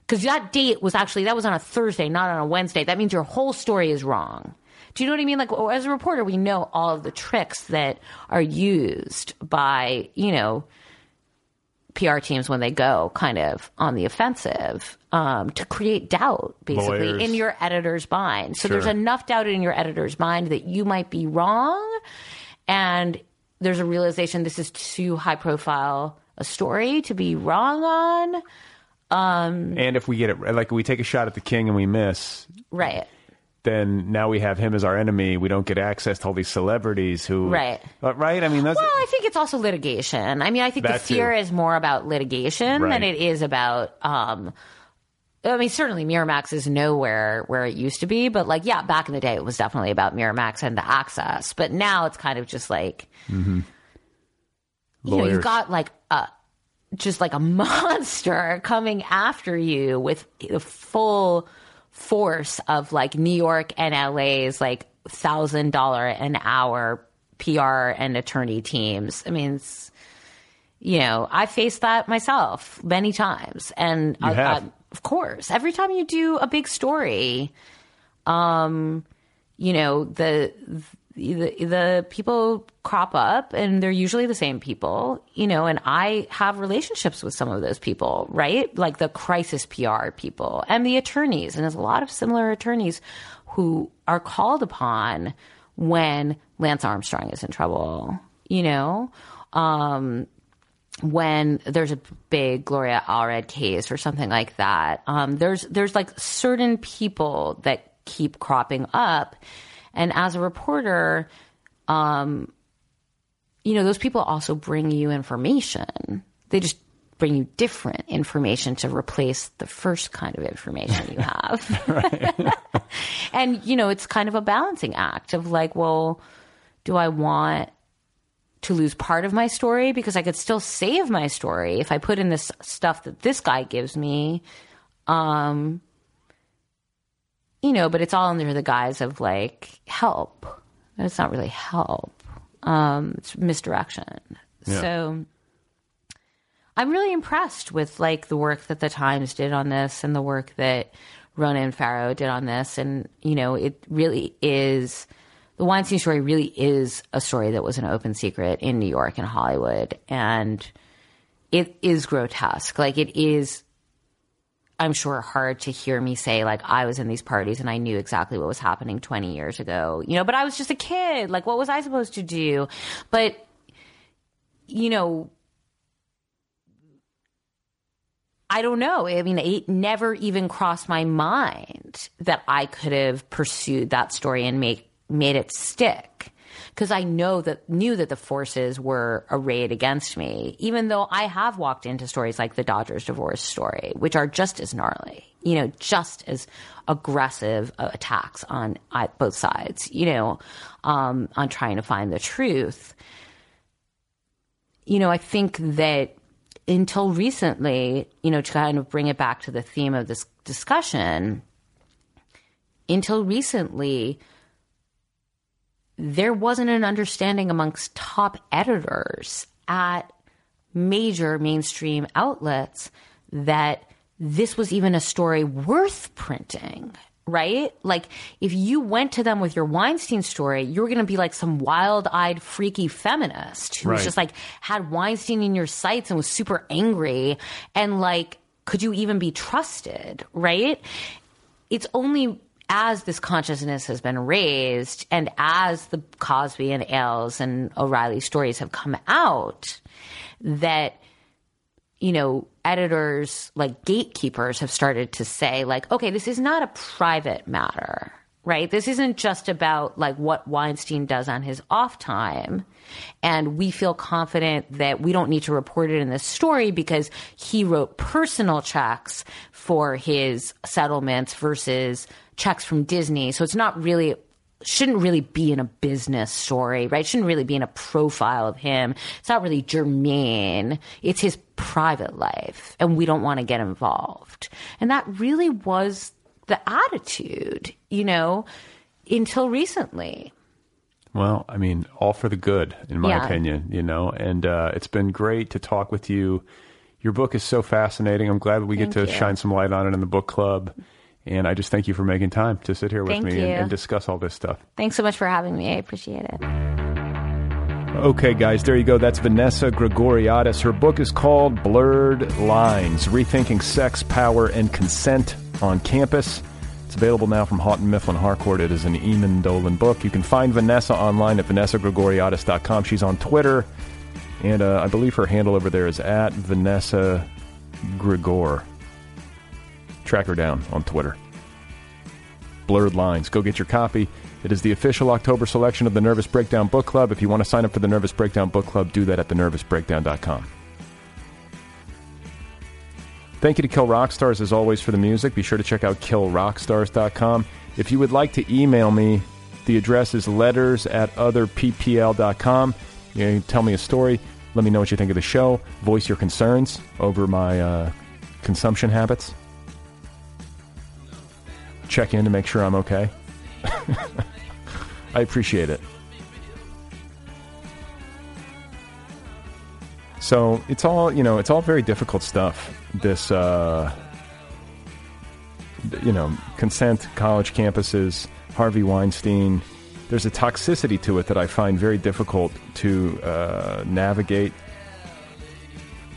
[SPEAKER 8] Because that date was actually, that was on a Thursday, not on a Wednesday. That means your whole story is wrong. Do you know what I mean? Like, as a reporter, we know all of the tricks that are used by, you know, PR teams when they go kind of on the offensive um, to create doubt, basically,
[SPEAKER 1] Lawyers.
[SPEAKER 8] in your editor's mind. So
[SPEAKER 1] Sure.
[SPEAKER 8] there's enough doubt in your editor's mind that you might be wrong. And there's a realization this is too high profile a story to be wrong on.
[SPEAKER 1] And if we get it, like we take a shot at the king and we miss,
[SPEAKER 8] Right.
[SPEAKER 1] Then now we have him as our enemy. We don't get access to all these celebrities who,
[SPEAKER 8] Right.
[SPEAKER 1] Uh, right? I mean, that's
[SPEAKER 8] Well, I think it's also litigation. I mean, I think the
[SPEAKER 1] That too.
[SPEAKER 8] fear is more about litigation
[SPEAKER 1] Right.
[SPEAKER 8] than it is about. Um, I mean, certainly Miramax is nowhere where it used to be, but like, yeah, back in the day, it was definitely about Miramax and the access. But now it's kind of just like, you know, you've got like a just like a monster coming after you with the full force of like New York and LA's like thousand dollar an hour PR and attorney teams. I mean, it's, you know, I faced that myself many times, and
[SPEAKER 1] You
[SPEAKER 8] I-
[SPEAKER 1] have.
[SPEAKER 8] I- of course, every time you do a big story, um, you know the the, the people crop up and they're usually the same people you know and i have relationships with some of those people right? Like the crisis pr people and the attorneys. And there's a lot of similar attorneys who are called upon when lance armstrong is in trouble you know? Um when there's a big Gloria Allred case or something like that, um, there's there's like certain people that keep cropping up, and as a reporter, um, you know those people also bring you information. They just bring you different information to replace the first kind of information you have. and you know it's kind of a balancing act of like, well, do I want to lose part of my story because I could still save my story if I put in this stuff that this guy gives me. Um, you know, but it's all under the guise of like help. It's not really help. Um, it's misdirection.
[SPEAKER 1] Yeah.
[SPEAKER 8] So I'm really impressed with like the work that the Times did on this and the work that Ronan Farrow did on this. And, you know, it really is the Weinstein story really is a story that was an open secret in New York and Hollywood. And it is grotesque. Like it is I'm sure hard to hear me say like I was in these parties and I knew exactly what was happening 20 years ago. You know, but I was just a kid. Like what was I supposed to do? But you know, I don't know. I mean, it never even crossed my mind that I could have pursued that story and make made it stick. Because I know that knew that the forces were arrayed against me, even though I have walked into stories like the Dodgers divorce story, which are just as gnarly, you know, just as aggressive uh, attacks on both sides, you know, um, on trying to find the truth. You know, I think that until recently, you know, to kind of bring it back to the theme of this discussion, until recently, there wasn't an understanding amongst top editors at major mainstream outlets that this was even a story worth printing, right? Like, if you went to them with your Weinstein story, you were going to be like some wild eyed, freaky feminist who was
[SPEAKER 1] Right.
[SPEAKER 8] just like had Weinstein in your sights and was super angry. And like, could you even be trusted, right? It's only as this consciousness has been raised and as the Cosby and Ailes and O'Reilly stories have come out that you know, editors like gatekeepers have started to say, like, okay, this is not a private matter, right? This isn't just about like what Weinstein does on his off time. And we feel confident that we don't need to report it in this story because he wrote personal checks for his settlements versus checks from Disney. So it's not really shouldn't really be in a business story, right? Shouldn't really be in a profile of him. It's not really germane. It's his private life, and we don't want to get involved. And that really was the attitude, you know, until recently.
[SPEAKER 1] Well, I mean, all for the good, in my
[SPEAKER 8] Yeah.
[SPEAKER 1] opinion, you know, and uh, it's been great to talk with you. Your book is so fascinating. I'm glad we get to
[SPEAKER 8] you.
[SPEAKER 1] shine some light on it in the book club. And I just thank you for making time to sit here with
[SPEAKER 8] Thank
[SPEAKER 1] me and, and discuss all this stuff.
[SPEAKER 8] Thanks so much for having me. I appreciate it.
[SPEAKER 1] Okay, guys, there you go. That's Vanessa Grigoriadis. Her book is called Blurred Lines Rethinking Sex, Power, and Consent on Campus. It's available now from Houghton Mifflin Harcourt. It is an Eamon Dolan book. You can find Vanessa online at vanessagrigoriadis.com. She's on Twitter, and uh, I believe her handle over there is at Vanessa Gregor. Track her down on Twitter. Blurred Lines. Go get your copy. It is the official October selection of the Nervous Breakdown Book Club. If you want to sign up for the Nervous Breakdown Book Club, do that at thenervousbreakdown.com. Thank you to Kill Rock Stars as always for the music. Be sure to check out killrockstars.com. If you would like to email me, the address is letters at otherppl.com. You can tell me a story. Let me know what you think of the show. Voice your concerns over my uh, consumption habits. Check in to make sure I'm okay. I appreciate it. So it's all you know. It's all very difficult stuff. This, uh, you know, consent, college campuses, Harvey Weinstein. There's a toxicity to it that I find very difficult to uh, navigate.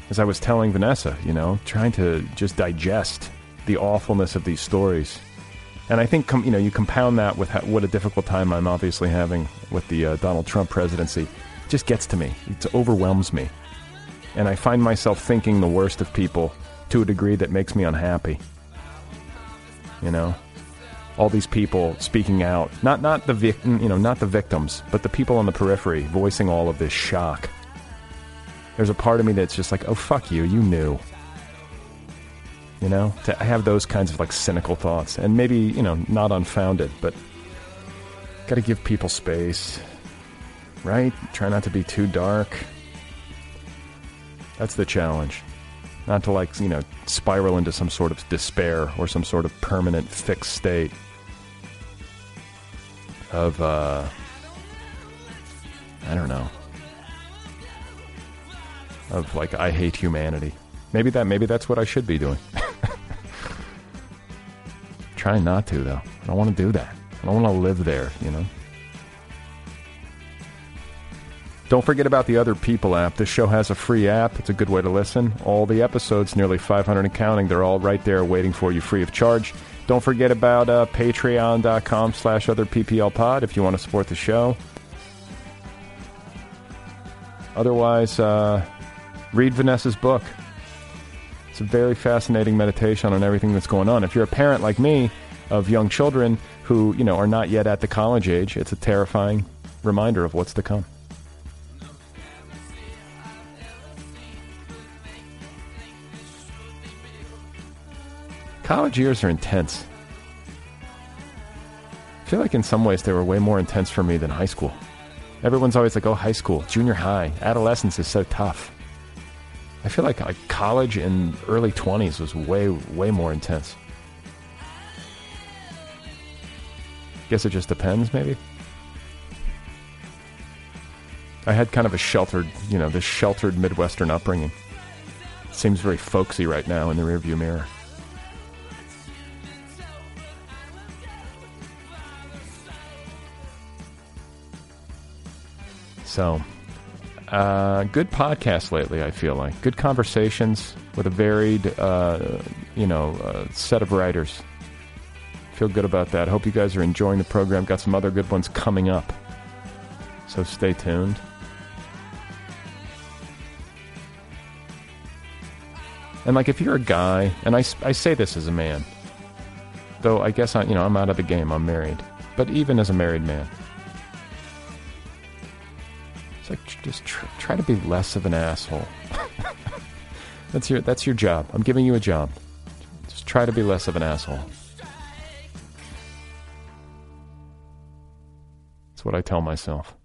[SPEAKER 1] As I was telling Vanessa, you know, trying to just digest the awfulness of these stories. And I think com- you know you compound that with ha- what a difficult time I'm obviously having with the uh, Donald Trump presidency. It just gets to me. It overwhelms me, and I find myself thinking the worst of people to a degree that makes me unhappy. You know, all these people speaking out, not not the vic- you know not the victims, but the people on the periphery voicing all of this shock. There's a part of me that's just like, oh fuck you, you knew. You know? To have those kinds of like cynical thoughts and maybe you know not unfounded but got to give people space right? Try not to be too dark that's the challenge not to like you know spiral into some sort of despair or some sort of permanent fixed state of uh i don't know of like i hate humanity maybe that maybe that's what i should be doing Trying not to, though. I don't want to do that. I don't want to live there, you know? Don't forget about the Other People app. This show has a free app. It's a good way to listen. All the episodes, nearly 500 and counting, they're all right there waiting for you free of charge. Don't forget about uh, patreon.com slash otherpplpod if you want to support the show. Otherwise, uh, read Vanessa's book. It's a very fascinating meditation on everything that's going on. If you're a parent like me of young children who, you know, are not yet at the college age, it's a terrifying reminder of what's to come. College years are intense. I feel like in some ways they were way more intense for me than high school. Everyone's always like, oh, high school, junior high, adolescence is so tough. I feel like, college and early 20s was way, way more intense. Guess it just depends, maybe. I had kind of a sheltered, you know, this sheltered Midwestern upbringing. Seems very folksy right now in the rearview mirror. So, uh, good podcast lately. I feel like good conversations with a varied, uh, you know, uh, set of writers. Feel good about that. Hope you guys are enjoying the program. Got some other good ones coming up, so stay tuned. And like, if you're a guy, and I, I say this as a man, though I guess I, you know, I'm out of the game. I'm married, but even as a married man, it's like just tr- try to be less of an asshole. that's your that's your job. I'm giving you a job. Just try to be less of an asshole. That's what I tell myself.